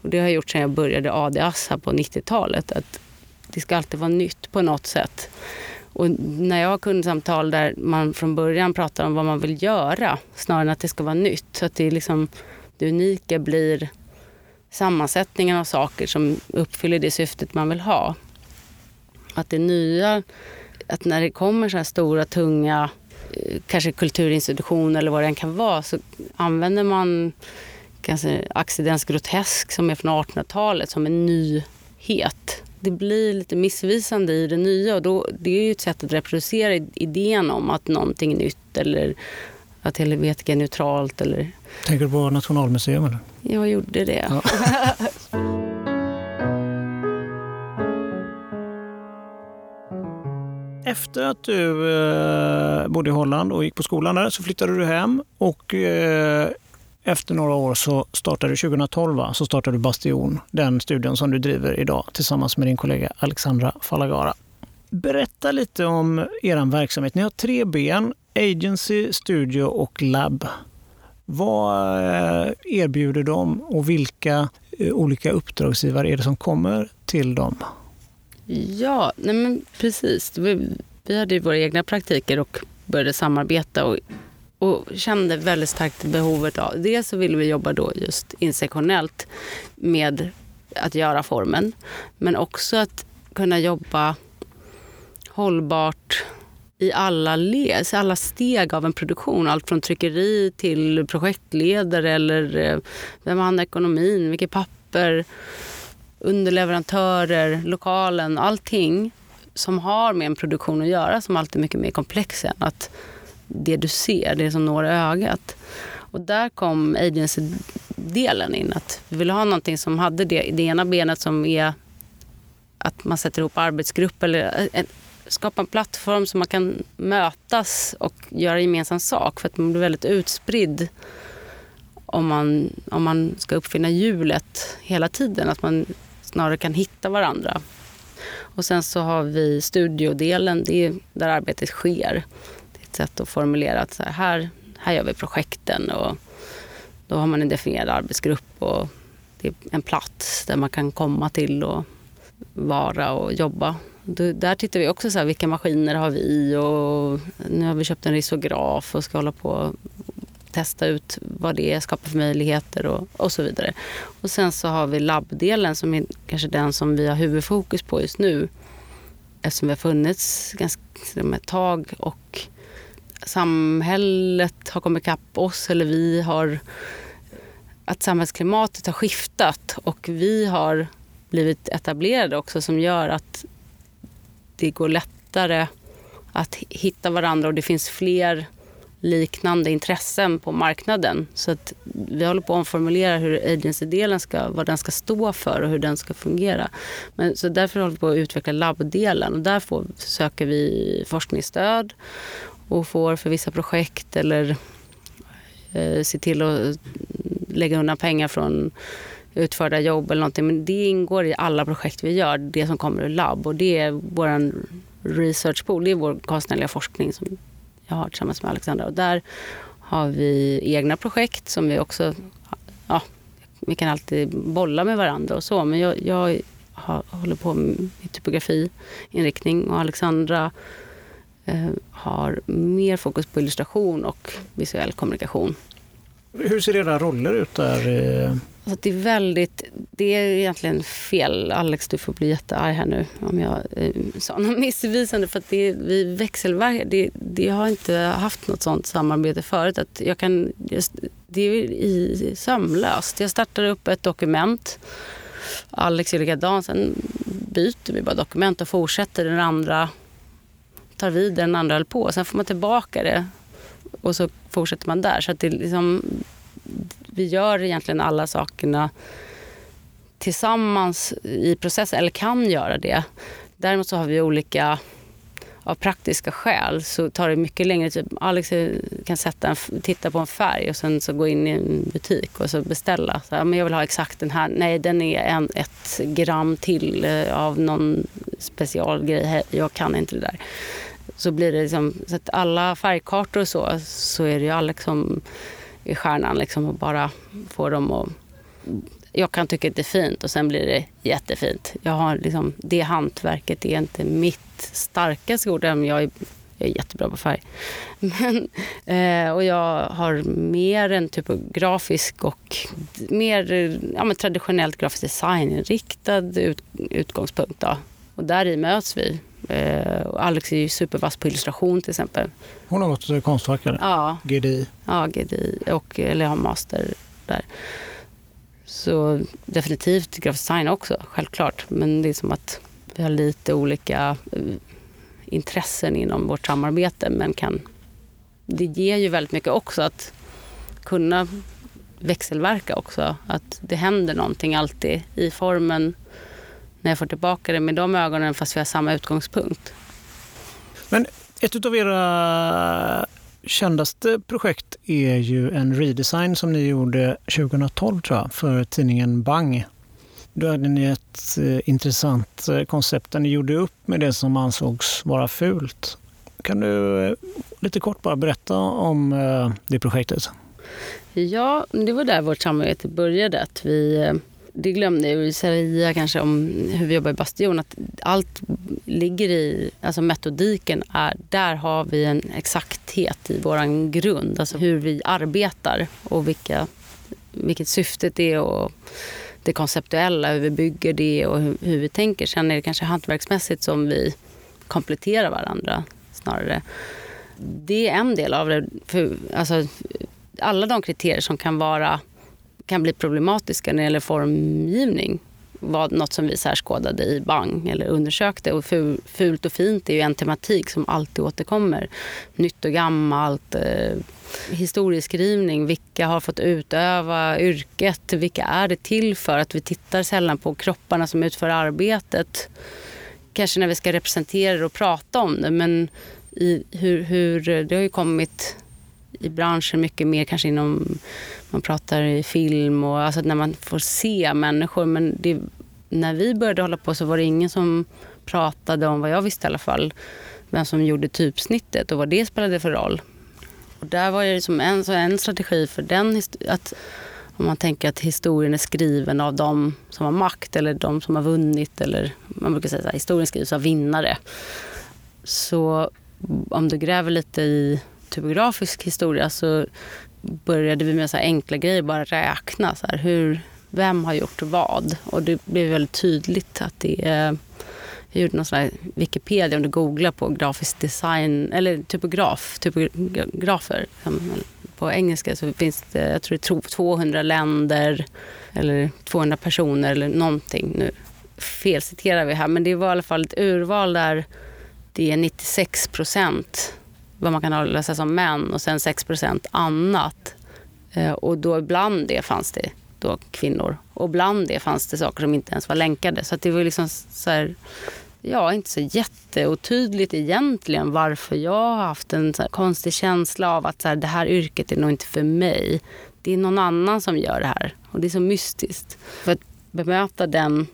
Och det har jag gjort sedan jag började ADAS här på 90-talet. Att det ska alltid vara nytt på något sätt. Och när jag har kundsamtal där man från början pratar om vad man vill göra snarare än att det ska vara nytt. Så att det, är liksom, det unika blir sammansättningen av saker som uppfyller det syftet man vill ha. Att det nya, att när det kommer så här stora, tunga, eh, kanske kulturinstitutioner eller vad det än kan vara, så använder man kanske accidens grotesk som är från 1800-talet som en nyhet det blir lite missvisande i det nya. Och då, det är ju ett sätt att reproducera idén om att någonting är nytt eller att Helvetica är neutralt. Eller...
Tänker du på Nationalmuseum? Eller?
Jag gjorde det. Ja.
Efter att du eh, bodde i Holland och gick på skolan där så flyttade du hem och eh, efter några år så startade du 2012 så startade du Bastion, den studion som du driver idag tillsammans med din kollega Alexandra Falagara. Berätta lite om er verksamhet. Ni har tre ben, agency, studio och lab. Vad eh, erbjuder de och vilka eh, olika uppdragsgivare är det som kommer till dem?
Ja, nej men precis. Vi, vi hade våra egna praktiker och började samarbeta. Och och kände väldigt starkt behovet av... Dels så ville vi jobba då just insektionellt med att göra formen. Men också att kunna jobba hållbart i alla, led, alla steg av en produktion. Allt från tryckeri till projektledare eller eh, vem har ekonomin, vilket papper, underleverantörer, lokalen, allting som har med en produktion att göra som alltid är mycket mer komplex än att det du ser, det som når ögat. Och där kom agency-delen in. Att vi ville ha någonting som hade det, det ena benet som är att man sätter ihop arbetsgrupp eller eh, en, skapa en plattform så man kan mötas och göra gemensam sak. För att man blir väldigt utspridd om man, om man ska uppfinna hjulet hela tiden. Att man snarare kan hitta varandra. Och sen så har vi studiodelen, det är där arbetet sker sätt att formulera att så här, här, här gör vi projekten och då har man en definierad arbetsgrupp och det är en plats där man kan komma till och vara och jobba där tittar vi också så här, vilka maskiner har vi och nu har vi köpt en risograf och ska hålla på och testa ut vad det skapar för möjligheter och, och så vidare. Och sen så har vi labbdelen som är kanske den som vi har huvudfokus på just nu eftersom vi har funnits ganska liksom, ett tag och samhället har kommit ikapp oss eller vi har att samhällsklimatet har skiftat och vi har blivit etablerade också som gör att det går lättare att hitta varandra och det finns fler liknande intressen på marknaden. Så att vi håller på att omformulera hur agency-delen ska, vad den ska stå för och hur den ska fungera. Men, så därför håller vi på att utveckla labbdelen och där får, söker vi forskningsstöd och får för vissa projekt eller eh, se till att lägga undan pengar från utförda jobb eller någonting. Men det ingår i alla projekt vi gör, det som kommer ur labb. Och det är vår research pool, det är vår konstnärliga forskning som jag har tillsammans med Alexandra. Och där har vi egna projekt som vi också... Ja, vi kan alltid bolla med varandra och så. Men jag, jag har, håller på med typografiinriktning och Alexandra har mer fokus på illustration och visuell kommunikation.
Hur ser era roller ut där?
Alltså det är väldigt, det är egentligen fel. Alex, du får bli jättearg här nu om jag eh, sa något missvisande. För att det, vi växelverkar, det, det har inte haft något sånt samarbete förut. Att jag kan, just, det är i, sömlöst. Jag startar upp ett dokument. Alex är likadan. Sen byter vi bara dokument och fortsätter. Den andra tar vid där den andra höll på. Sen får man tillbaka det och så fortsätter man där. Så att det liksom, vi gör egentligen alla sakerna tillsammans i processen, eller kan göra det. Däremot så har vi olika, av praktiska skäl så tar det mycket längre tid. Alex kan sätta en, titta på en färg och sen så gå in i en butik och så beställa. Så, men jag vill ha exakt den här. Nej, den är en, ett gram till eh, av någon specialgrej. Jag kan inte det där. Så blir det liksom, så att alla färgkartor och så, så är det ju Alex som är stjärnan liksom och bara får dem att... Jag kan tycka att det är fint och sen blir det jättefint. Jag har liksom, det hantverket är inte mitt starkaste ord, jag är, jag är jättebra på färg. Men, eh, och jag har mer en typografisk och mer ja, men traditionellt grafisk design-inriktad ut, utgångspunkt. Då. Och där i möts vi. Eh, Alex är ju supervass på illustration till exempel.
Hon har gått Konstfack eller?
Ja.
GDI?
Ja, GDI och, eller har master där. Så definitivt grafisk design också, självklart. Men det är som att vi har lite olika eh, intressen inom vårt samarbete. Men kan, det ger ju väldigt mycket också att kunna växelverka också. Att det händer någonting alltid i formen när jag får tillbaka det med de ögonen fast vi har samma utgångspunkt.
Men ett av era kändaste projekt är ju en redesign som ni gjorde 2012 tror jag, för tidningen Bang. Då hade ni ett eh, intressant eh, koncept där ni gjorde upp med det som ansågs vara fult. Kan du eh, lite kort bara berätta om det projektet?
Ja, det var där vårt samarbete började. Att vi det glömde jag säga kanske om hur vi jobbar i Bastion. Att allt ligger i, alltså metodiken är, där har vi en exakthet i vår grund. Alltså hur vi arbetar och vilka, vilket syftet är och det konceptuella, hur vi bygger det och hur, hur vi tänker. Sen är det kanske hantverksmässigt som vi kompletterar varandra snarare. Det är en del av det. För, alltså, alla de kriterier som kan vara kan bli problematiska när det gäller formgivning var något som vi särskådade i Bang eller undersökte. Och fult och fint är ju en tematik som alltid återkommer. Nytt och gammalt, eh, historieskrivning, vilka har fått utöva yrket, vilka är det till för? Att vi tittar sällan på kropparna som utför arbetet. Kanske när vi ska representera det och prata om det, men i hur, hur det har ju kommit i branschen mycket mer kanske inom, man pratar i film och alltså när man får se människor. Men det, när vi började hålla på så var det ingen som pratade om, vad jag visste i alla fall, vem som gjorde typsnittet och vad det spelade för roll. Och där var det som en, så en strategi för den, att om man tänker att historien är skriven av de som har makt eller de som har vunnit eller man brukar säga att historien skrivs av vinnare. Så om du gräver lite i typografisk historia så började vi med så enkla grejer, bara räkna. Så här, hur, vem har gjort vad? Och det blev väldigt tydligt att det är jag gjorde någon sån här Wikipedia om du googlar på grafisk design, eller typograf, typografer. På engelska så finns det, jag tror det är 200 länder eller 200 personer eller någonting. Nu felciterar vi här, men det var i alla fall ett urval där det är 96 procent vad man kan läsa som män och sen 6 annat. Eh, och då bland det fanns det då kvinnor. Och bland det fanns det saker som inte ens var länkade. Så det var liksom så här, ja, inte så jätteotydligt egentligen varför jag har haft en så konstig känsla av att så här, det här yrket är nog inte för mig. Det är någon annan som gör det här. Och det är så mystiskt. För att bemöta den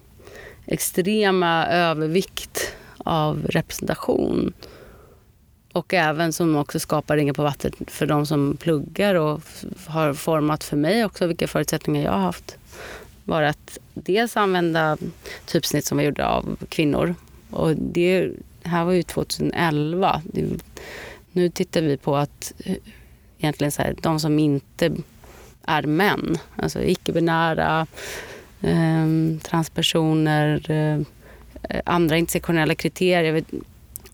extrema övervikt av representation och även som också skapar ringar på vattnet för de som pluggar och har format för mig också vilka förutsättningar jag har haft. Var att dels använda typsnitt som var gjorda av kvinnor. Och det här var ju 2011. nu tittar vi på att eh, egentligen så här, de som inte är män, alltså icke-binära, eh, transpersoner, eh, andra intersektionella kriterier.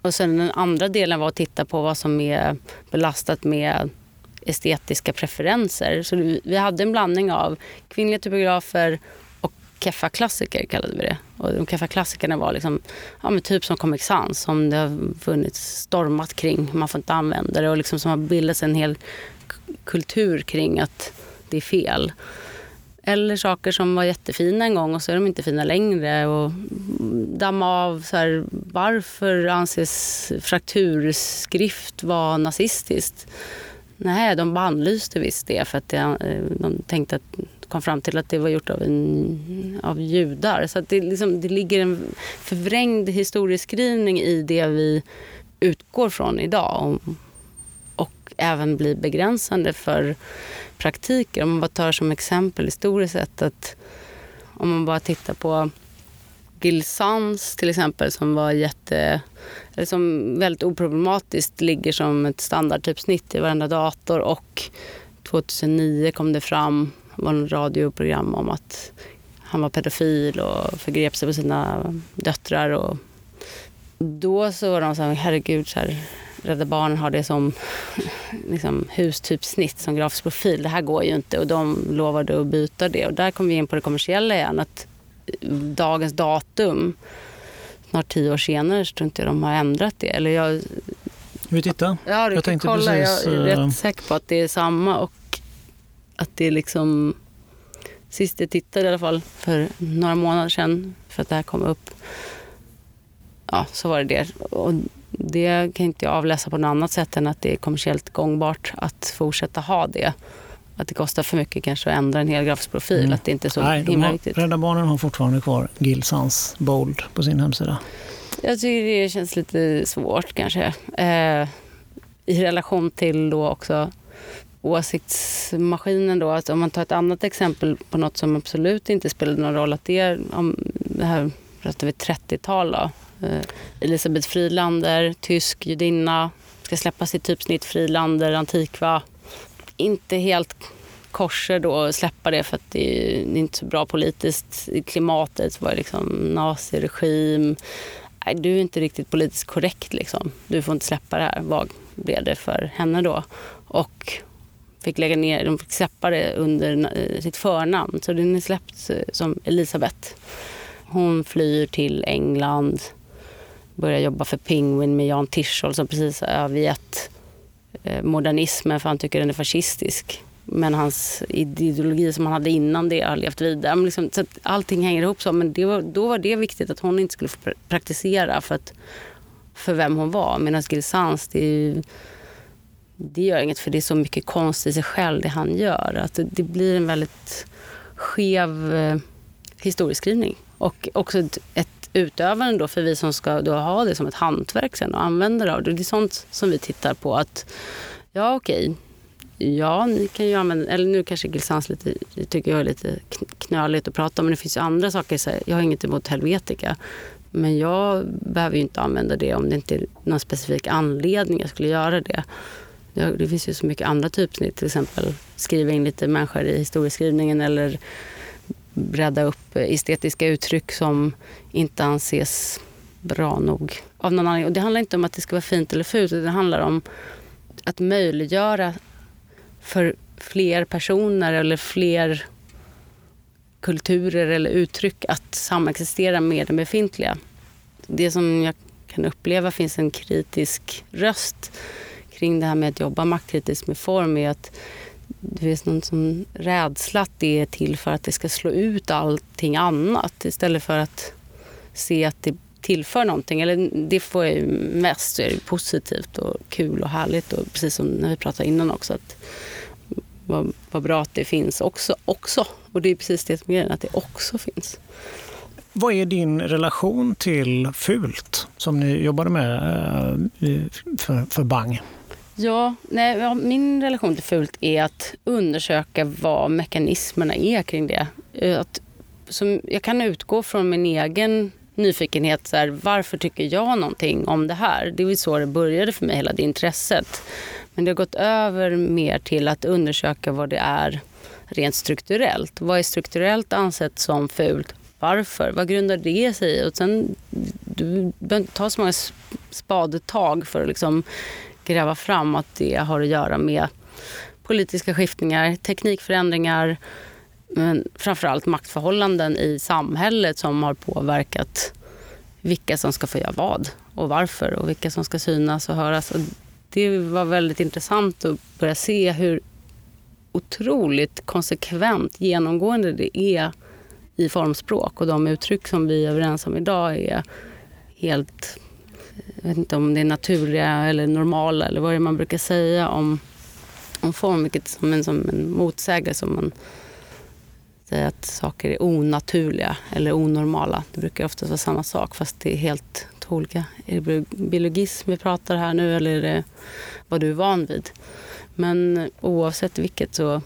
Och sen den andra delen var att titta på vad som är belastat med estetiska preferenser. Så vi hade en blandning av kvinnliga typografer och keffa-klassiker kallade vi det. Och de keffa-klassikerna var liksom, ja, men typ som Comic Sans som det har funnits stormat kring. Man får inte använda det och liksom som har bildats en hel kultur kring att det är fel. Eller saker som var jättefina en gång och så är de inte fina längre. Och damma av så här, varför anses frakturskrift vara nazistiskt? Nej, de bannlyste visst det för att det, eh, de tänkte att kom fram till att det var gjort av, en, av judar. Så det, liksom, det ligger en förvrängd historieskrivning i det vi utgår från idag. Och, och även blir begränsande för praktiker. Om man bara tar som exempel historiskt sett att om man bara tittar på Gil Sans till exempel som var jätte, eller som väldigt oproblematiskt ligger som ett standardtypsnitt i varenda dator och 2009 kom det fram, var en radioprogram om att han var pedofil och förgrep sig på sina döttrar. Och då så var de så här, herregud, så här, Rädda Barnen har det som liksom, hustypsnitt, som grafisk profil. Det här går ju inte och de lovade att byta det. Och där kom vi in på det kommersiella igen. Att dagens datum, snart tio år senare, så tror inte jag de har ändrat det. Eller jag,
vi titta?
Ja, du jag tänkte kolla. Precis, jag är rätt eh, säker på att det är samma och att det är liksom... Sist jag tittade i alla fall för några månader sedan, för att det här kom upp, ja, så var det det. Och det kan inte jag avläsa på något annat sätt än att det är kommersiellt gångbart att fortsätta ha det. Att det kostar för mycket kanske att ändra en hel grafisk profil. Mm. Att det inte är så Nej, himla
har,
viktigt.
Rädda Barnen har fortfarande kvar Gilsans Bold på sin hemsida.
Jag tycker det känns lite svårt kanske. Eh, I relation till då också åsiktsmaskinen då. Att om man tar ett annat exempel på något som absolut inte spelade någon roll. Att det är om det här pratar vi 30-tal då. Eh, Elisabeth Frilander, tysk judinna, ska släppa sitt typsnitt Frilander, Antikva. Inte helt korser då släppa det för att det är inte så bra politiskt. Klimatet var liksom naziregim. Nej, du är inte riktigt politiskt korrekt liksom. Du får inte släppa det här. Vad blev det för henne då? Och fick lägga ner, de fick släppa det under eh, sitt förnamn. Så den är släppt eh, som Elisabeth. Hon flyr till England började jobba för Penguin med Jan Tischol som precis har övergett eh, modernismen för han tycker den är fascistisk. Men hans ideologi som han hade innan det har levt vidare. Men liksom, så allting hänger ihop så. Men var, då var det viktigt att hon inte skulle få praktisera för, att, för vem hon var. Medan Gil Sans, det, det gör inget för det är så mycket konst i sig själv det han gör. Att det blir en väldigt skev eh, historieskrivning. Och också ett, ett utövaren då, för vi som ska då ha det som ett hantverk sen och använda det. Det är sånt som vi tittar på att, ja okej, ja ni kan ju använda, eller nu kanske Gilsans lite, tycker jag är lite knöligt att prata om, men det finns ju andra saker. Så jag har inget emot Helvetica. Men jag behöver ju inte använda det om det inte är någon specifik anledning jag skulle göra det. Det finns ju så mycket andra typsnitt, till exempel skriva in lite människor i historieskrivningen eller bredda upp estetiska uttryck som inte anses bra nog av någon anledning. Och det handlar inte om att det ska vara fint eller fult, det handlar om att möjliggöra för fler personer eller fler kulturer eller uttryck att samexistera med den befintliga. Det som jag kan uppleva finns en kritisk röst kring det här med att jobba maktkritiskt med form är att det finns någon som rädsla att det är till för att det ska slå ut allting annat istället för att se att det tillför någonting. Eller det får jag ju mest så är det positivt och kul och härligt. Och precis som när vi pratade innan också. Att vad, vad bra att det finns också, också. Och det är precis det som är grejen, att det också finns.
Vad är din relation till fult som ni jobbade med eh, för, för Bang?
Ja, nej, min relation till fult är att undersöka vad mekanismerna är kring det. Eh, att, som, jag kan utgå från min egen nyfikenhet. Så här, varför tycker jag någonting om det här? Det var så det började för mig, hela det intresset. Men det har gått över mer till att undersöka vad det är rent strukturellt. Vad är strukturellt ansett som fult? Varför? Vad grundar det sig i? Och sen, du behöver inte ta så många spadetag för att liksom gräva fram att det har att göra med politiska skiftningar, teknikförändringar men framförallt maktförhållanden i samhället som har påverkat vilka som ska få göra vad och varför och vilka som ska synas och höras. Och det var väldigt intressant att börja se hur otroligt konsekvent genomgående det är i formspråk och de uttryck som vi är överens om idag är helt, jag vet inte om det är naturliga eller normala eller vad det är man brukar säga om, om form, vilket som en, som en motsägelse om man säger att saker är onaturliga eller onormala. Det brukar ofta vara samma sak fast det är helt olika. Är det biologism vi pratar här nu eller är det vad du är van vid? Men oavsett vilket så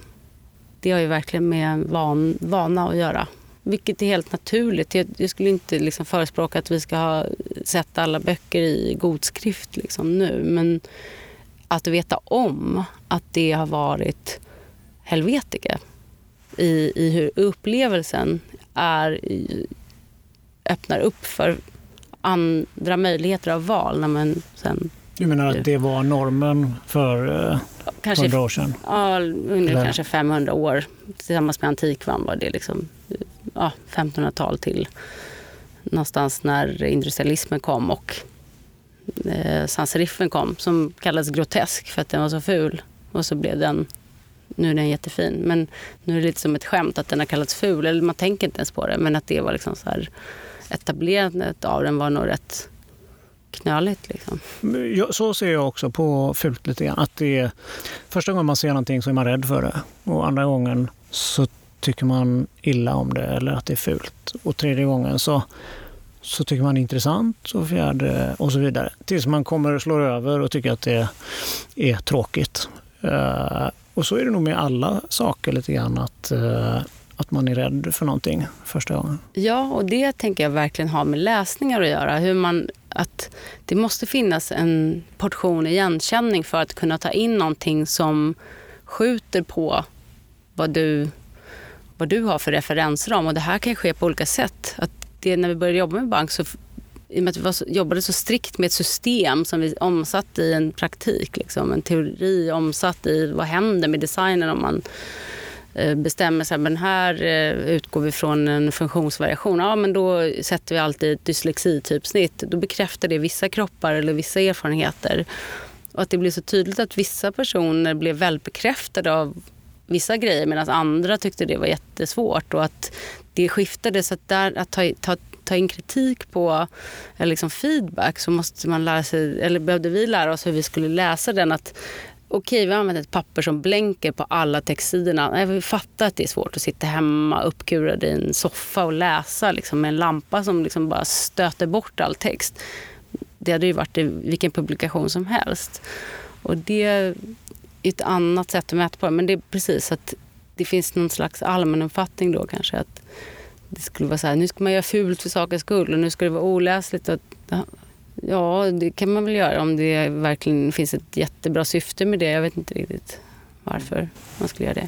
det har ju verkligen med van, vana att göra. Vilket är helt naturligt. Jag, jag skulle inte liksom förespråka att vi ska ha sett alla böcker i god skrift liksom nu. Men att veta om att det har varit helvetike i, i hur upplevelsen är, öppnar upp för andra möjligheter av val när man sen...
Du menar att det var normen för eh, kanske, 100 år sedan?
Ja, under kanske 500 år. Tillsammans med antikvan var det liksom ja, 1500-tal till någonstans när industrialismen kom och eh, sanseriffen kom som kallades grotesk för att den var så ful. Och så blev den, nu är den jättefin, men nu är det lite som ett skämt att den har kallats ful. Eller man tänker inte ens på det, men att det var liksom så här etablerandet av den var nog rätt knöligt. Liksom.
Så ser jag också på fult lite grann. Att det är, första gången man ser någonting så är man rädd för det. Och andra gången så tycker man illa om det eller att det är fult. Och tredje gången så, så tycker man det är intressant och fjärde och så vidare. Tills man kommer och slår över och tycker att det är tråkigt. Uh, och så är det nog med alla saker lite grann. att uh, att man är rädd för någonting första gången.
Ja, och det tänker jag verkligen har med läsningar att göra. Hur man, att det måste finnas en portion igenkänning för att kunna ta in någonting som skjuter på vad du, vad du har för referensram. Och det här kan ske på olika sätt. Att det, när vi började jobba med bank så i och med att vi var, jobbade så strikt med ett system som vi omsatte i en praktik, liksom, en teori omsatt i vad händer med designen om man eh, bestämmer sig, men här eh, utgår vi från en funktionsvariation. Ja, men då sätter vi alltid ett dyslexitypsnitt. Då bekräftar det vissa kroppar eller vissa erfarenheter. Och att det blir så tydligt att vissa personer blev välbekräftade av vissa grejer medan andra tyckte det var jättesvårt. Och att det skiftade. Så att, där, att ta, ta, ta in kritik på, eller liksom feedback, så måste man lära sig, eller behövde vi lära oss hur vi skulle läsa den. Att okej, vi har använt ett papper som blänker på alla textsidorna. Vi fattar att det är svårt att sitta hemma uppkurad i en soffa och läsa liksom, med en lampa som liksom bara stöter bort all text. Det hade ju varit i vilken publikation som helst. Och det ett annat sätt att mäta på det. Men det är precis att det finns någon slags allmän uppfattning då kanske att det skulle vara så här, nu ska man göra fult för sakens skull och nu ska det vara oläsligt. Och, ja, det kan man väl göra om det verkligen finns ett jättebra syfte med det. Jag vet inte riktigt varför man skulle göra det.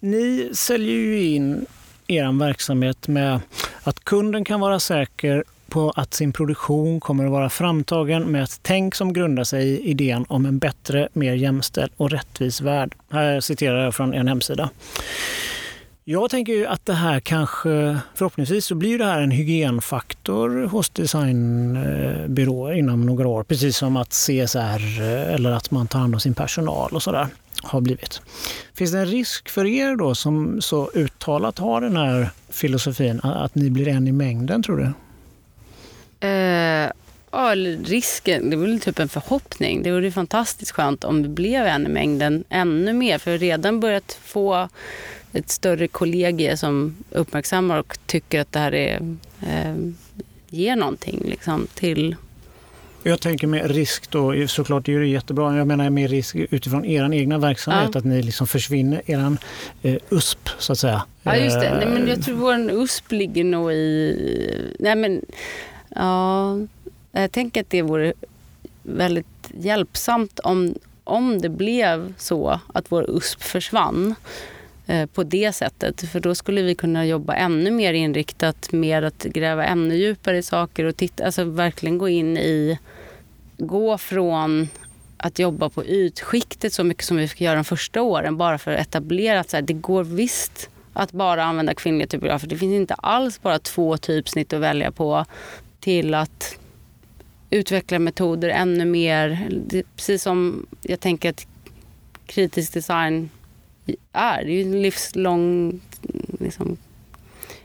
Ni säljer ju in er verksamhet med att kunden kan vara säker på att sin produktion kommer att vara framtagen med ett tänk som grundar sig i idén om en bättre, mer jämställd och rättvis värld. Här citerar jag från en hemsida. Jag tänker ju att det här kanske, förhoppningsvis så blir det här en hygienfaktor hos designbyråer inom några år. Precis som att CSR eller att man tar hand om sin personal och sådär har blivit. Finns det en risk för er då som så uttalat har den här filosofin att ni blir en i mängden tror du?
Eh, ja, risken, det väl typ en förhoppning. Det vore fantastiskt skönt om det blev en i mängden ännu mer. För vi har redan börjat få ett större kollegie som uppmärksammar och tycker att det här är, eh, ger någonting liksom, till
jag tänker med risk då, såklart är det jättebra, jag menar med risk utifrån er egna verksamhet, ja. att ni liksom försvinner, er eh, USP så att säga.
Ja just det, nej, men jag tror vår USP ligger nog i, nej men Ja, jag tänker att det vore väldigt hjälpsamt om, om det blev så att vår USP försvann eh, på det sättet. För då skulle vi kunna jobba ännu mer inriktat med att gräva ännu djupare i saker och titta, alltså verkligen gå in i, gå från att jobba på ytskiktet så mycket som vi fick göra de första åren bara för att etablera att så här, det går visst att bara använda kvinnliga typografer. Det finns inte alls bara två typsnitt att välja på till att utveckla metoder ännu mer. Det, precis som jag tänker att kritisk design är. Det är ju en livslång liksom,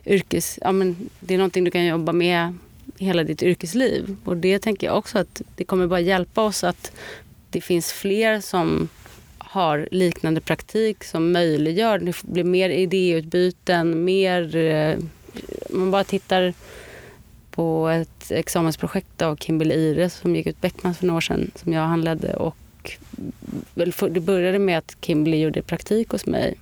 yrkes... Ja, men det är någonting du kan jobba med hela ditt yrkesliv. Och det tänker jag också att det kommer bara hjälpa oss att det finns fler som har liknande praktik som möjliggör. Det blir mer idéutbyten, mer... Eh, man bara tittar på ett examensprojekt av Kimberly Ire som gick ut Beckmans för några år sedan som jag handledde. Och det började med att Kimberly gjorde praktik hos mig.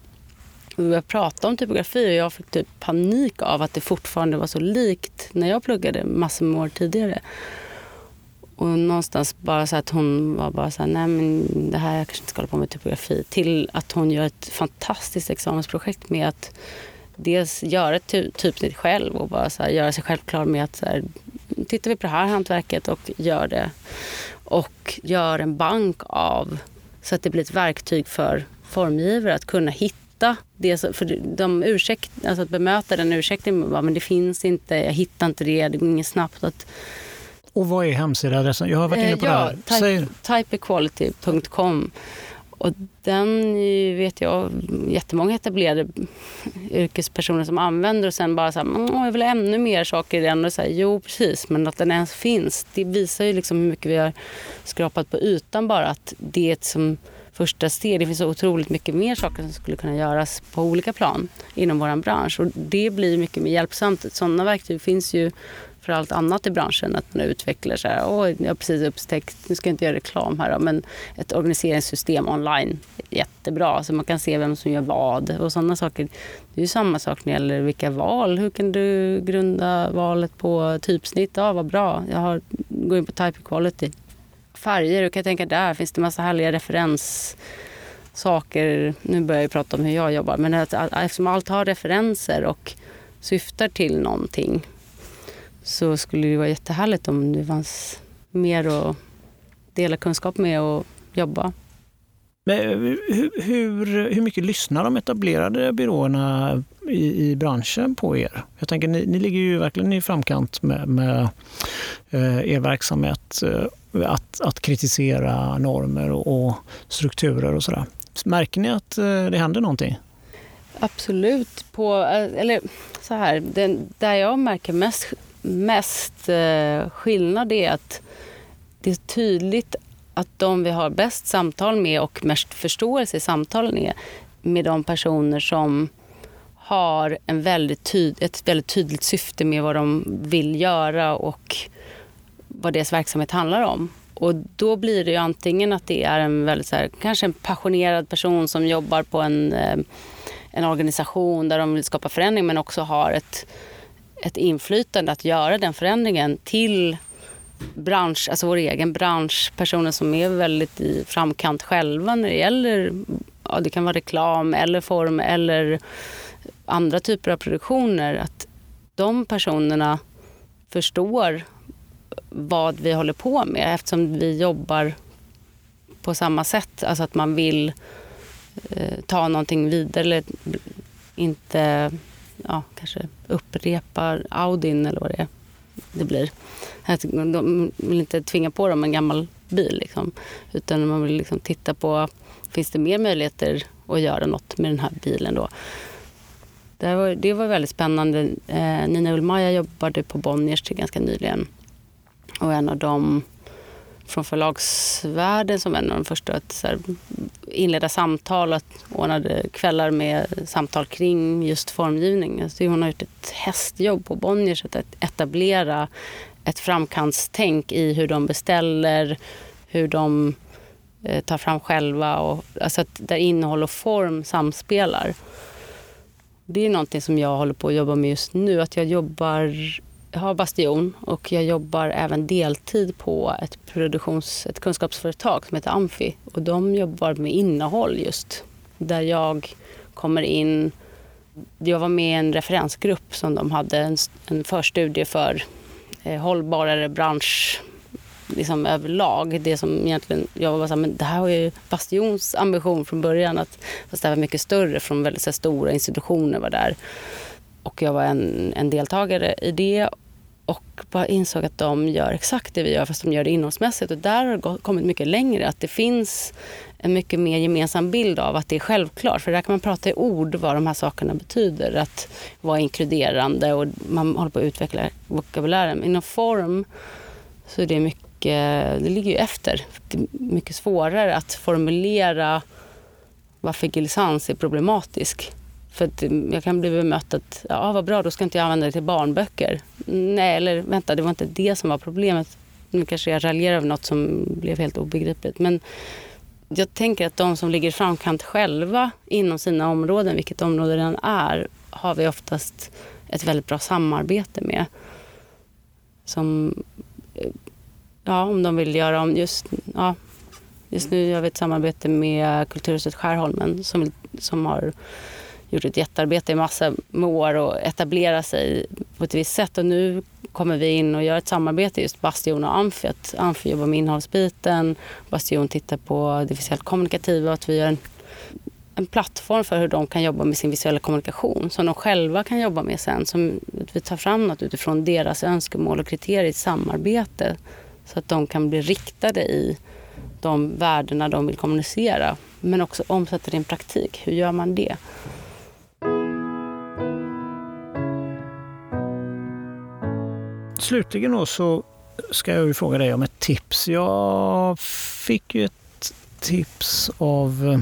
Vi började prata om typografi och jag fick typ panik av att det fortfarande var så likt när jag pluggade massor med år tidigare. Och någonstans bara så att hon var bara så här, nej men det här, jag kanske inte ska hålla på med typografi. Till att hon gör ett fantastiskt examensprojekt med att dels göra ett typsnitt själv och bara så här, göra sig självklar med att så här, tittar vi på det här hantverket och gör det. Och gör en bank av så att det blir ett verktyg för formgivare att kunna hitta det. För de ursäkt, alltså att bemöta den ursäkten, men det finns inte, jag hittar inte det, det går inget snabbt att
och vad är hemsidaadressen? Jag har varit inne på eh, ja,
det här. Type, typeequality.com och den vet jag jättemånga etablerade yrkespersoner som använder och sen bara så här, mm, jag vill ha ännu mer saker i den. Och så här, jo, precis, men att den ens finns, det visar ju liksom hur mycket vi har skrapat på ytan bara. Att det är ett som första steg. Det finns så otroligt mycket mer saker som skulle kunna göras på olika plan inom vår bransch. Och det blir mycket mer hjälpsamt. Sådana verktyg finns ju för allt annat i branschen. Att man utvecklar så här, Åh, jag har precis upptäckt, nu ska jag inte göra reklam här men ett organiseringssystem online. Jättebra, så man kan se vem som gör vad och sådana saker. Det är ju samma sak när det gäller vilka val. Hur kan du grunda valet på typsnitt? Ja, vad bra. Jag har, går in på Type Equality. Färger, hur kan jag tänka där? Finns det massa härliga referenssaker? Nu börjar jag prata om hur jag jobbar, men eftersom allt har referenser och syftar till någonting så skulle det vara jättehärligt om det fanns mer att dela kunskap med och jobba.
Men eh, hur, hur, hur mycket lyssnar de etablerade byråerna i, i branschen på er? Jag tänker, ni, ni ligger ju verkligen i framkant med, med eh, er verksamhet. Eh, att, att kritisera normer och, och strukturer och sådär. Märker ni att det händer någonting?
Absolut. På, eller så här, den, där jag märker mest mest eh, skillnad är att det är tydligt att de vi har bäst samtal med och mest förståelse i samtalen är med de personer som har en väldigt tyd ett väldigt tydligt syfte med vad de vill göra och vad deras verksamhet handlar om. Och då blir det ju antingen att det är en väldigt så här, kanske en passionerad person som jobbar på en, eh, en organisation där de vill skapa förändring men också har ett, ett inflytande att göra den förändringen till bransch, alltså vår egen bransch, personer som är väldigt i framkant själva när det gäller, ja, det kan vara reklam eller form eller andra typer av produktioner, att de personerna förstår vad vi håller på med eftersom vi jobbar på samma sätt. Alltså att man vill eh, ta någonting vidare eller inte ja, kanske upprepar Audin eller vad det, det blir. De vill inte tvinga på dem en gammal bil. Liksom, utan man vill liksom titta på, finns det mer möjligheter att göra något med den här bilen då? Det var, det var väldigt spännande. Eh, Nina Ulmaja jobbade på Bonniers till ganska nyligen. Och en av dem från förlagsvärlden som en av de första att så här, inleda samtal, och ordnade kvällar med samtal kring just formgivning. Alltså hon har gjort ett hästjobb på Bonniers att etablera ett framkantstänk i hur de beställer, hur de eh, tar fram själva. Och, alltså att där innehåll och form samspelar. Det är någonting som jag håller på att jobba med just nu. Att jag jobbar jag har Bastion och jag jobbar även deltid på ett, produktions, ett kunskapsföretag som heter Amfi. Och de jobbar med innehåll just. Där jag kommer in. Jag var med i en referensgrupp som de hade en, en förstudie för eh, hållbarare bransch liksom överlag. Det som egentligen, jag var så här, men det här var ju Bastions ambition från början. Att, fast det här var mycket större från väldigt så stora institutioner var där. Och jag var en, en deltagare i det och bara insåg att de gör exakt det vi gör fast de gör det innehållsmässigt. Och där har det kommit mycket längre. Att det finns en mycket mer gemensam bild av att det är självklart. För där kan man prata i ord vad de här sakerna betyder. Att vara inkluderande och man håller på att utveckla vokabulären. Inom form så är det mycket, det ligger ju efter. Det är mycket svårare att formulera varför Gilsans är problematisk för att mm, jag kan bli bemött att, ja vad bra, då ska inte jag använda det till barnböcker. Nej, eller vänta, det var inte det som var problemet. Nu kanske jag raljerar över något som blev helt obegripligt. Men jag tänker att de som ligger i framkant själva inom sina områden, vilket område det än är, har vi oftast ett väldigt bra samarbete med. Som, eh, ja, om de vill göra om just, ja, just nu gör vi ett samarbete med Kulturhuset Skärholmen som, som har gjort ett jättearbete i massa med år och etablera sig på ett visst sätt. Och nu kommer vi in och gör ett samarbete just Bastion och Amfi. Att Amfi jobbar med innehållsbiten, Bastion tittar på det visuellt kommunikativa. Att vi gör en, en plattform för hur de kan jobba med sin visuella kommunikation som de själva kan jobba med sen. Som att vi tar fram något utifrån deras önskemål och kriterier i samarbete så att de kan bli riktade i de värdena de vill kommunicera. Men också omsätta det i en praktik. Hur gör man det?
Slutligen då så ska jag ju fråga dig om ett tips. Jag fick ju ett tips av eh,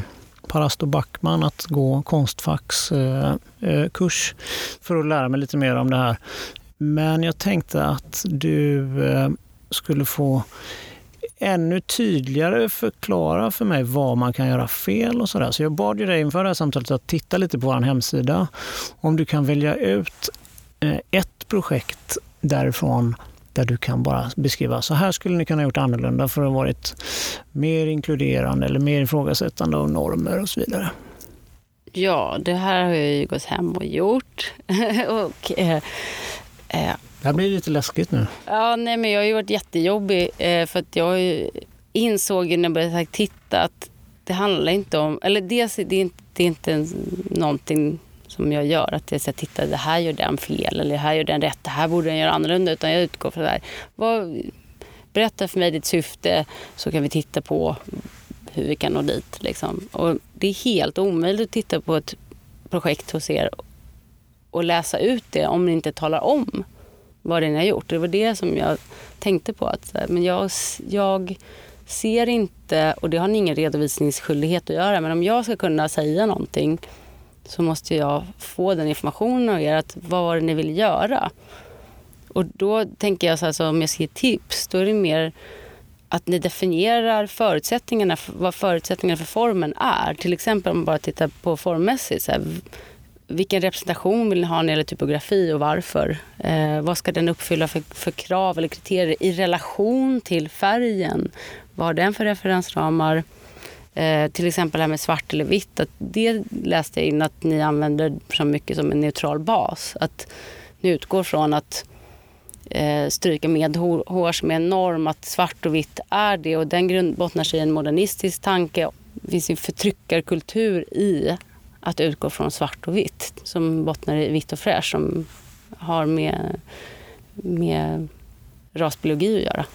Parasto Backman att gå Konstfacks eh, eh, kurs för att lära mig lite mer om det här. Men jag tänkte att du skulle få ännu tydligare förklara för mig vad man kan göra fel och sådär. Så jag bad ju dig inför det här samtalet att titta lite på vår hemsida. Om du kan välja ut ett projekt därifrån där du kan bara beskriva så här skulle ni kunna gjort annorlunda för att ha varit mer inkluderande eller mer ifrågasättande av normer och så vidare.
Ja, det här har jag ju gått hem och gjort. och, eh,
eh, det här blir lite läskigt nu.
Ja, nej, men jag har ju varit jättejobbig eh, för att jag insåg när jag började titta att det handlar inte om, eller dels det är inte, det är inte någonting som jag gör. Att jag säger, titta det här gör den fel eller det här gör den rätt, det här borde den göra annorlunda. Utan jag utgår från det här. Vad, berätta för mig ditt syfte så kan vi titta på hur vi kan nå dit. Liksom. Och det är helt omöjligt att titta på ett projekt hos er och läsa ut det om ni inte talar om vad det är ni har gjort. Det var det som jag tänkte på. Att, men jag, jag ser inte, och det har ni ingen redovisningsskyldighet att göra, men om jag ska kunna säga någonting så måste jag få den informationen av er. Att vad var det ni ville göra? Och då tänker jag så här, så om jag ska ge tips, då är det mer att ni definierar förutsättningarna, vad förutsättningarna för formen är. Till exempel om man bara tittar på formmässigt. Så här, vilken representation vill ni ha när det gäller typografi och varför? Eh, vad ska den uppfylla för, för krav eller kriterier i relation till färgen? Vad har den för referensramar? Eh, till exempel det här med svart eller vitt. Att det läste jag in att ni använder så mycket som en neutral bas. Att ni utgår från att eh, stryka med hår som är en norm, att svart och vitt är det. Och den grund bottnar sig i en modernistisk tanke. Det finns en förtryckarkultur i att utgå från svart och vitt som bottnar i vitt och fräscht som har med, med rasbiologi att göra.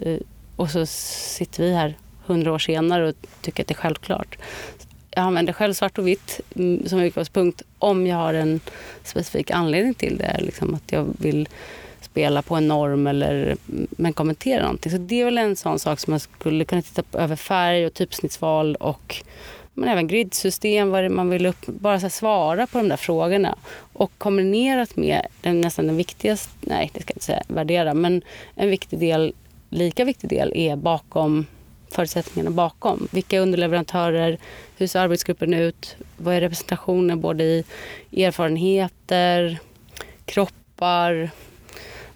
Eh, och så sitter vi här hundra år senare och tycker att det är självklart. Jag använder själv svart och vitt mm, som utgångspunkt om jag har en specifik anledning till det. Liksom att jag vill spela på en norm eller mm, men kommentera någonting. Så det är väl en sån sak som man skulle kunna titta på över färg och typsnittsval och men även gridsystem, vad man vill upp, bara så svara på de där frågorna. Och kombinerat med den, nästan den viktigaste, nej det ska jag inte säga värdera, men en viktig del, lika viktig del är bakom förutsättningarna bakom. Vilka underleverantörer, hur ser arbetsgruppen ut, vad är representationen både i erfarenheter, kroppar,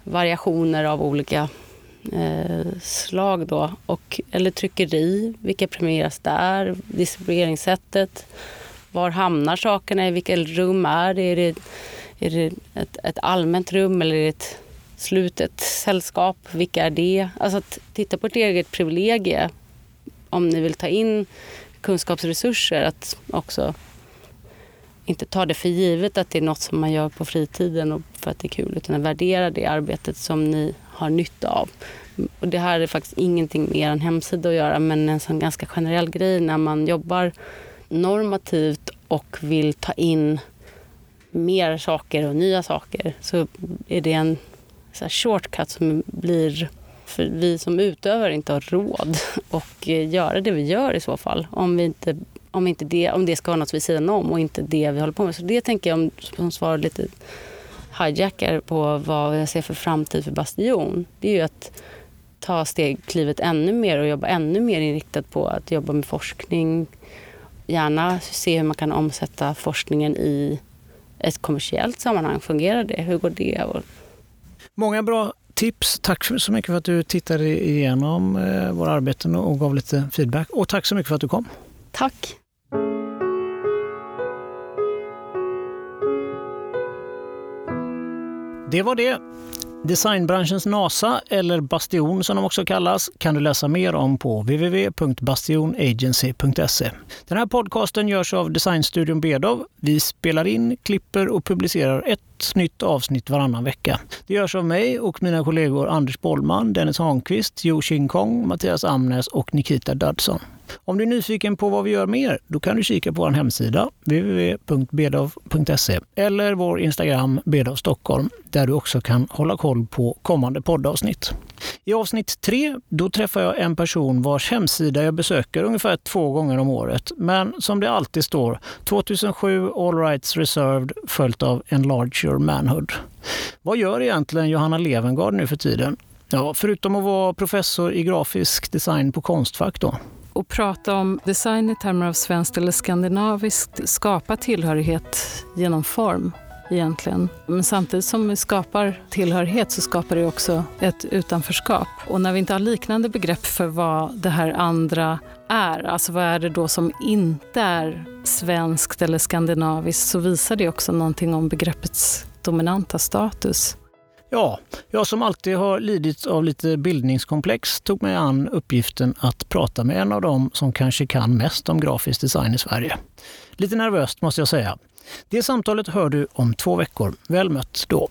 variationer av olika eh, slag då. Och, eller tryckeri, vilka premieras där, distribueringssättet, var hamnar sakerna, i vilka rum är det? Är det, är det ett, ett allmänt rum eller är det ett slutet sällskap? Vilka är det? Alltså att titta på ett eget privilegie om ni vill ta in kunskapsresurser att också inte ta det för givet att det är något som man gör på fritiden och för att det är kul utan att värdera det arbetet som ni har nytta av. Och det här är faktiskt ingenting med er hemsida att göra men en sån ganska generell grej när man jobbar normativt och vill ta in mer saker och nya saker så är det en så shortcut som blir för vi som utövare inte har råd att eh, göra det vi gör i så fall. Om, vi inte, om, inte det, om det ska vara något vid sidan om och inte det vi håller på med. Så det tänker jag, om, som svar lite hijackar på vad jag ser för framtid för Bastion. Det är ju att ta stegklivet ännu mer och jobba ännu mer inriktat på att jobba med forskning. Gärna se hur man kan omsätta forskningen i ett kommersiellt sammanhang. Fungerar det? Hur går det?
Många bra tips. Tack så mycket för att du tittade igenom eh, våra arbeten och gav lite feedback. Och tack så mycket för att du kom.
Tack.
Det var det. Designbranschens NASA, eller Bastion som de också kallas, kan du läsa mer om på www.bastionagency.se. Den här podcasten görs av Designstudion Bedov. Vi spelar in, klipper och publicerar ett nytt avsnitt varannan vecka. Det görs av mig och mina kollegor Anders Bollman, Dennis Hanqvist, Jo Ching Kong, Mattias Amnes och Nikita Dudson. Om du är nyfiken på vad vi gör mer, då kan du kika på vår hemsida www.bedov.se eller vår Instagram Bedov Stockholm där du också kan hålla koll på kommande poddavsnitt. I avsnitt tre då träffar jag en person vars hemsida jag besöker ungefär två gånger om året. Men som det alltid står 2007 All Rights Reserved följt av Enlarge Your Manhood. Vad gör egentligen Johanna Levengard nu för tiden? Ja, förutom att vara professor i grafisk design på Konstfack då
och prata om design i termer av svenskt eller skandinaviskt skapar tillhörighet genom form egentligen. Men samtidigt som vi skapar tillhörighet så skapar det också ett utanförskap. Och när vi inte har liknande begrepp för vad det här andra är, alltså vad är det då som inte är svenskt eller skandinaviskt, så visar det också någonting om begreppets dominanta status.
Ja, jag som alltid har lidit av lite bildningskomplex tog mig an uppgiften att prata med en av dem som kanske kan mest om grafisk design i Sverige. Lite nervöst måste jag säga. Det samtalet hör du om två veckor. Väl mött då!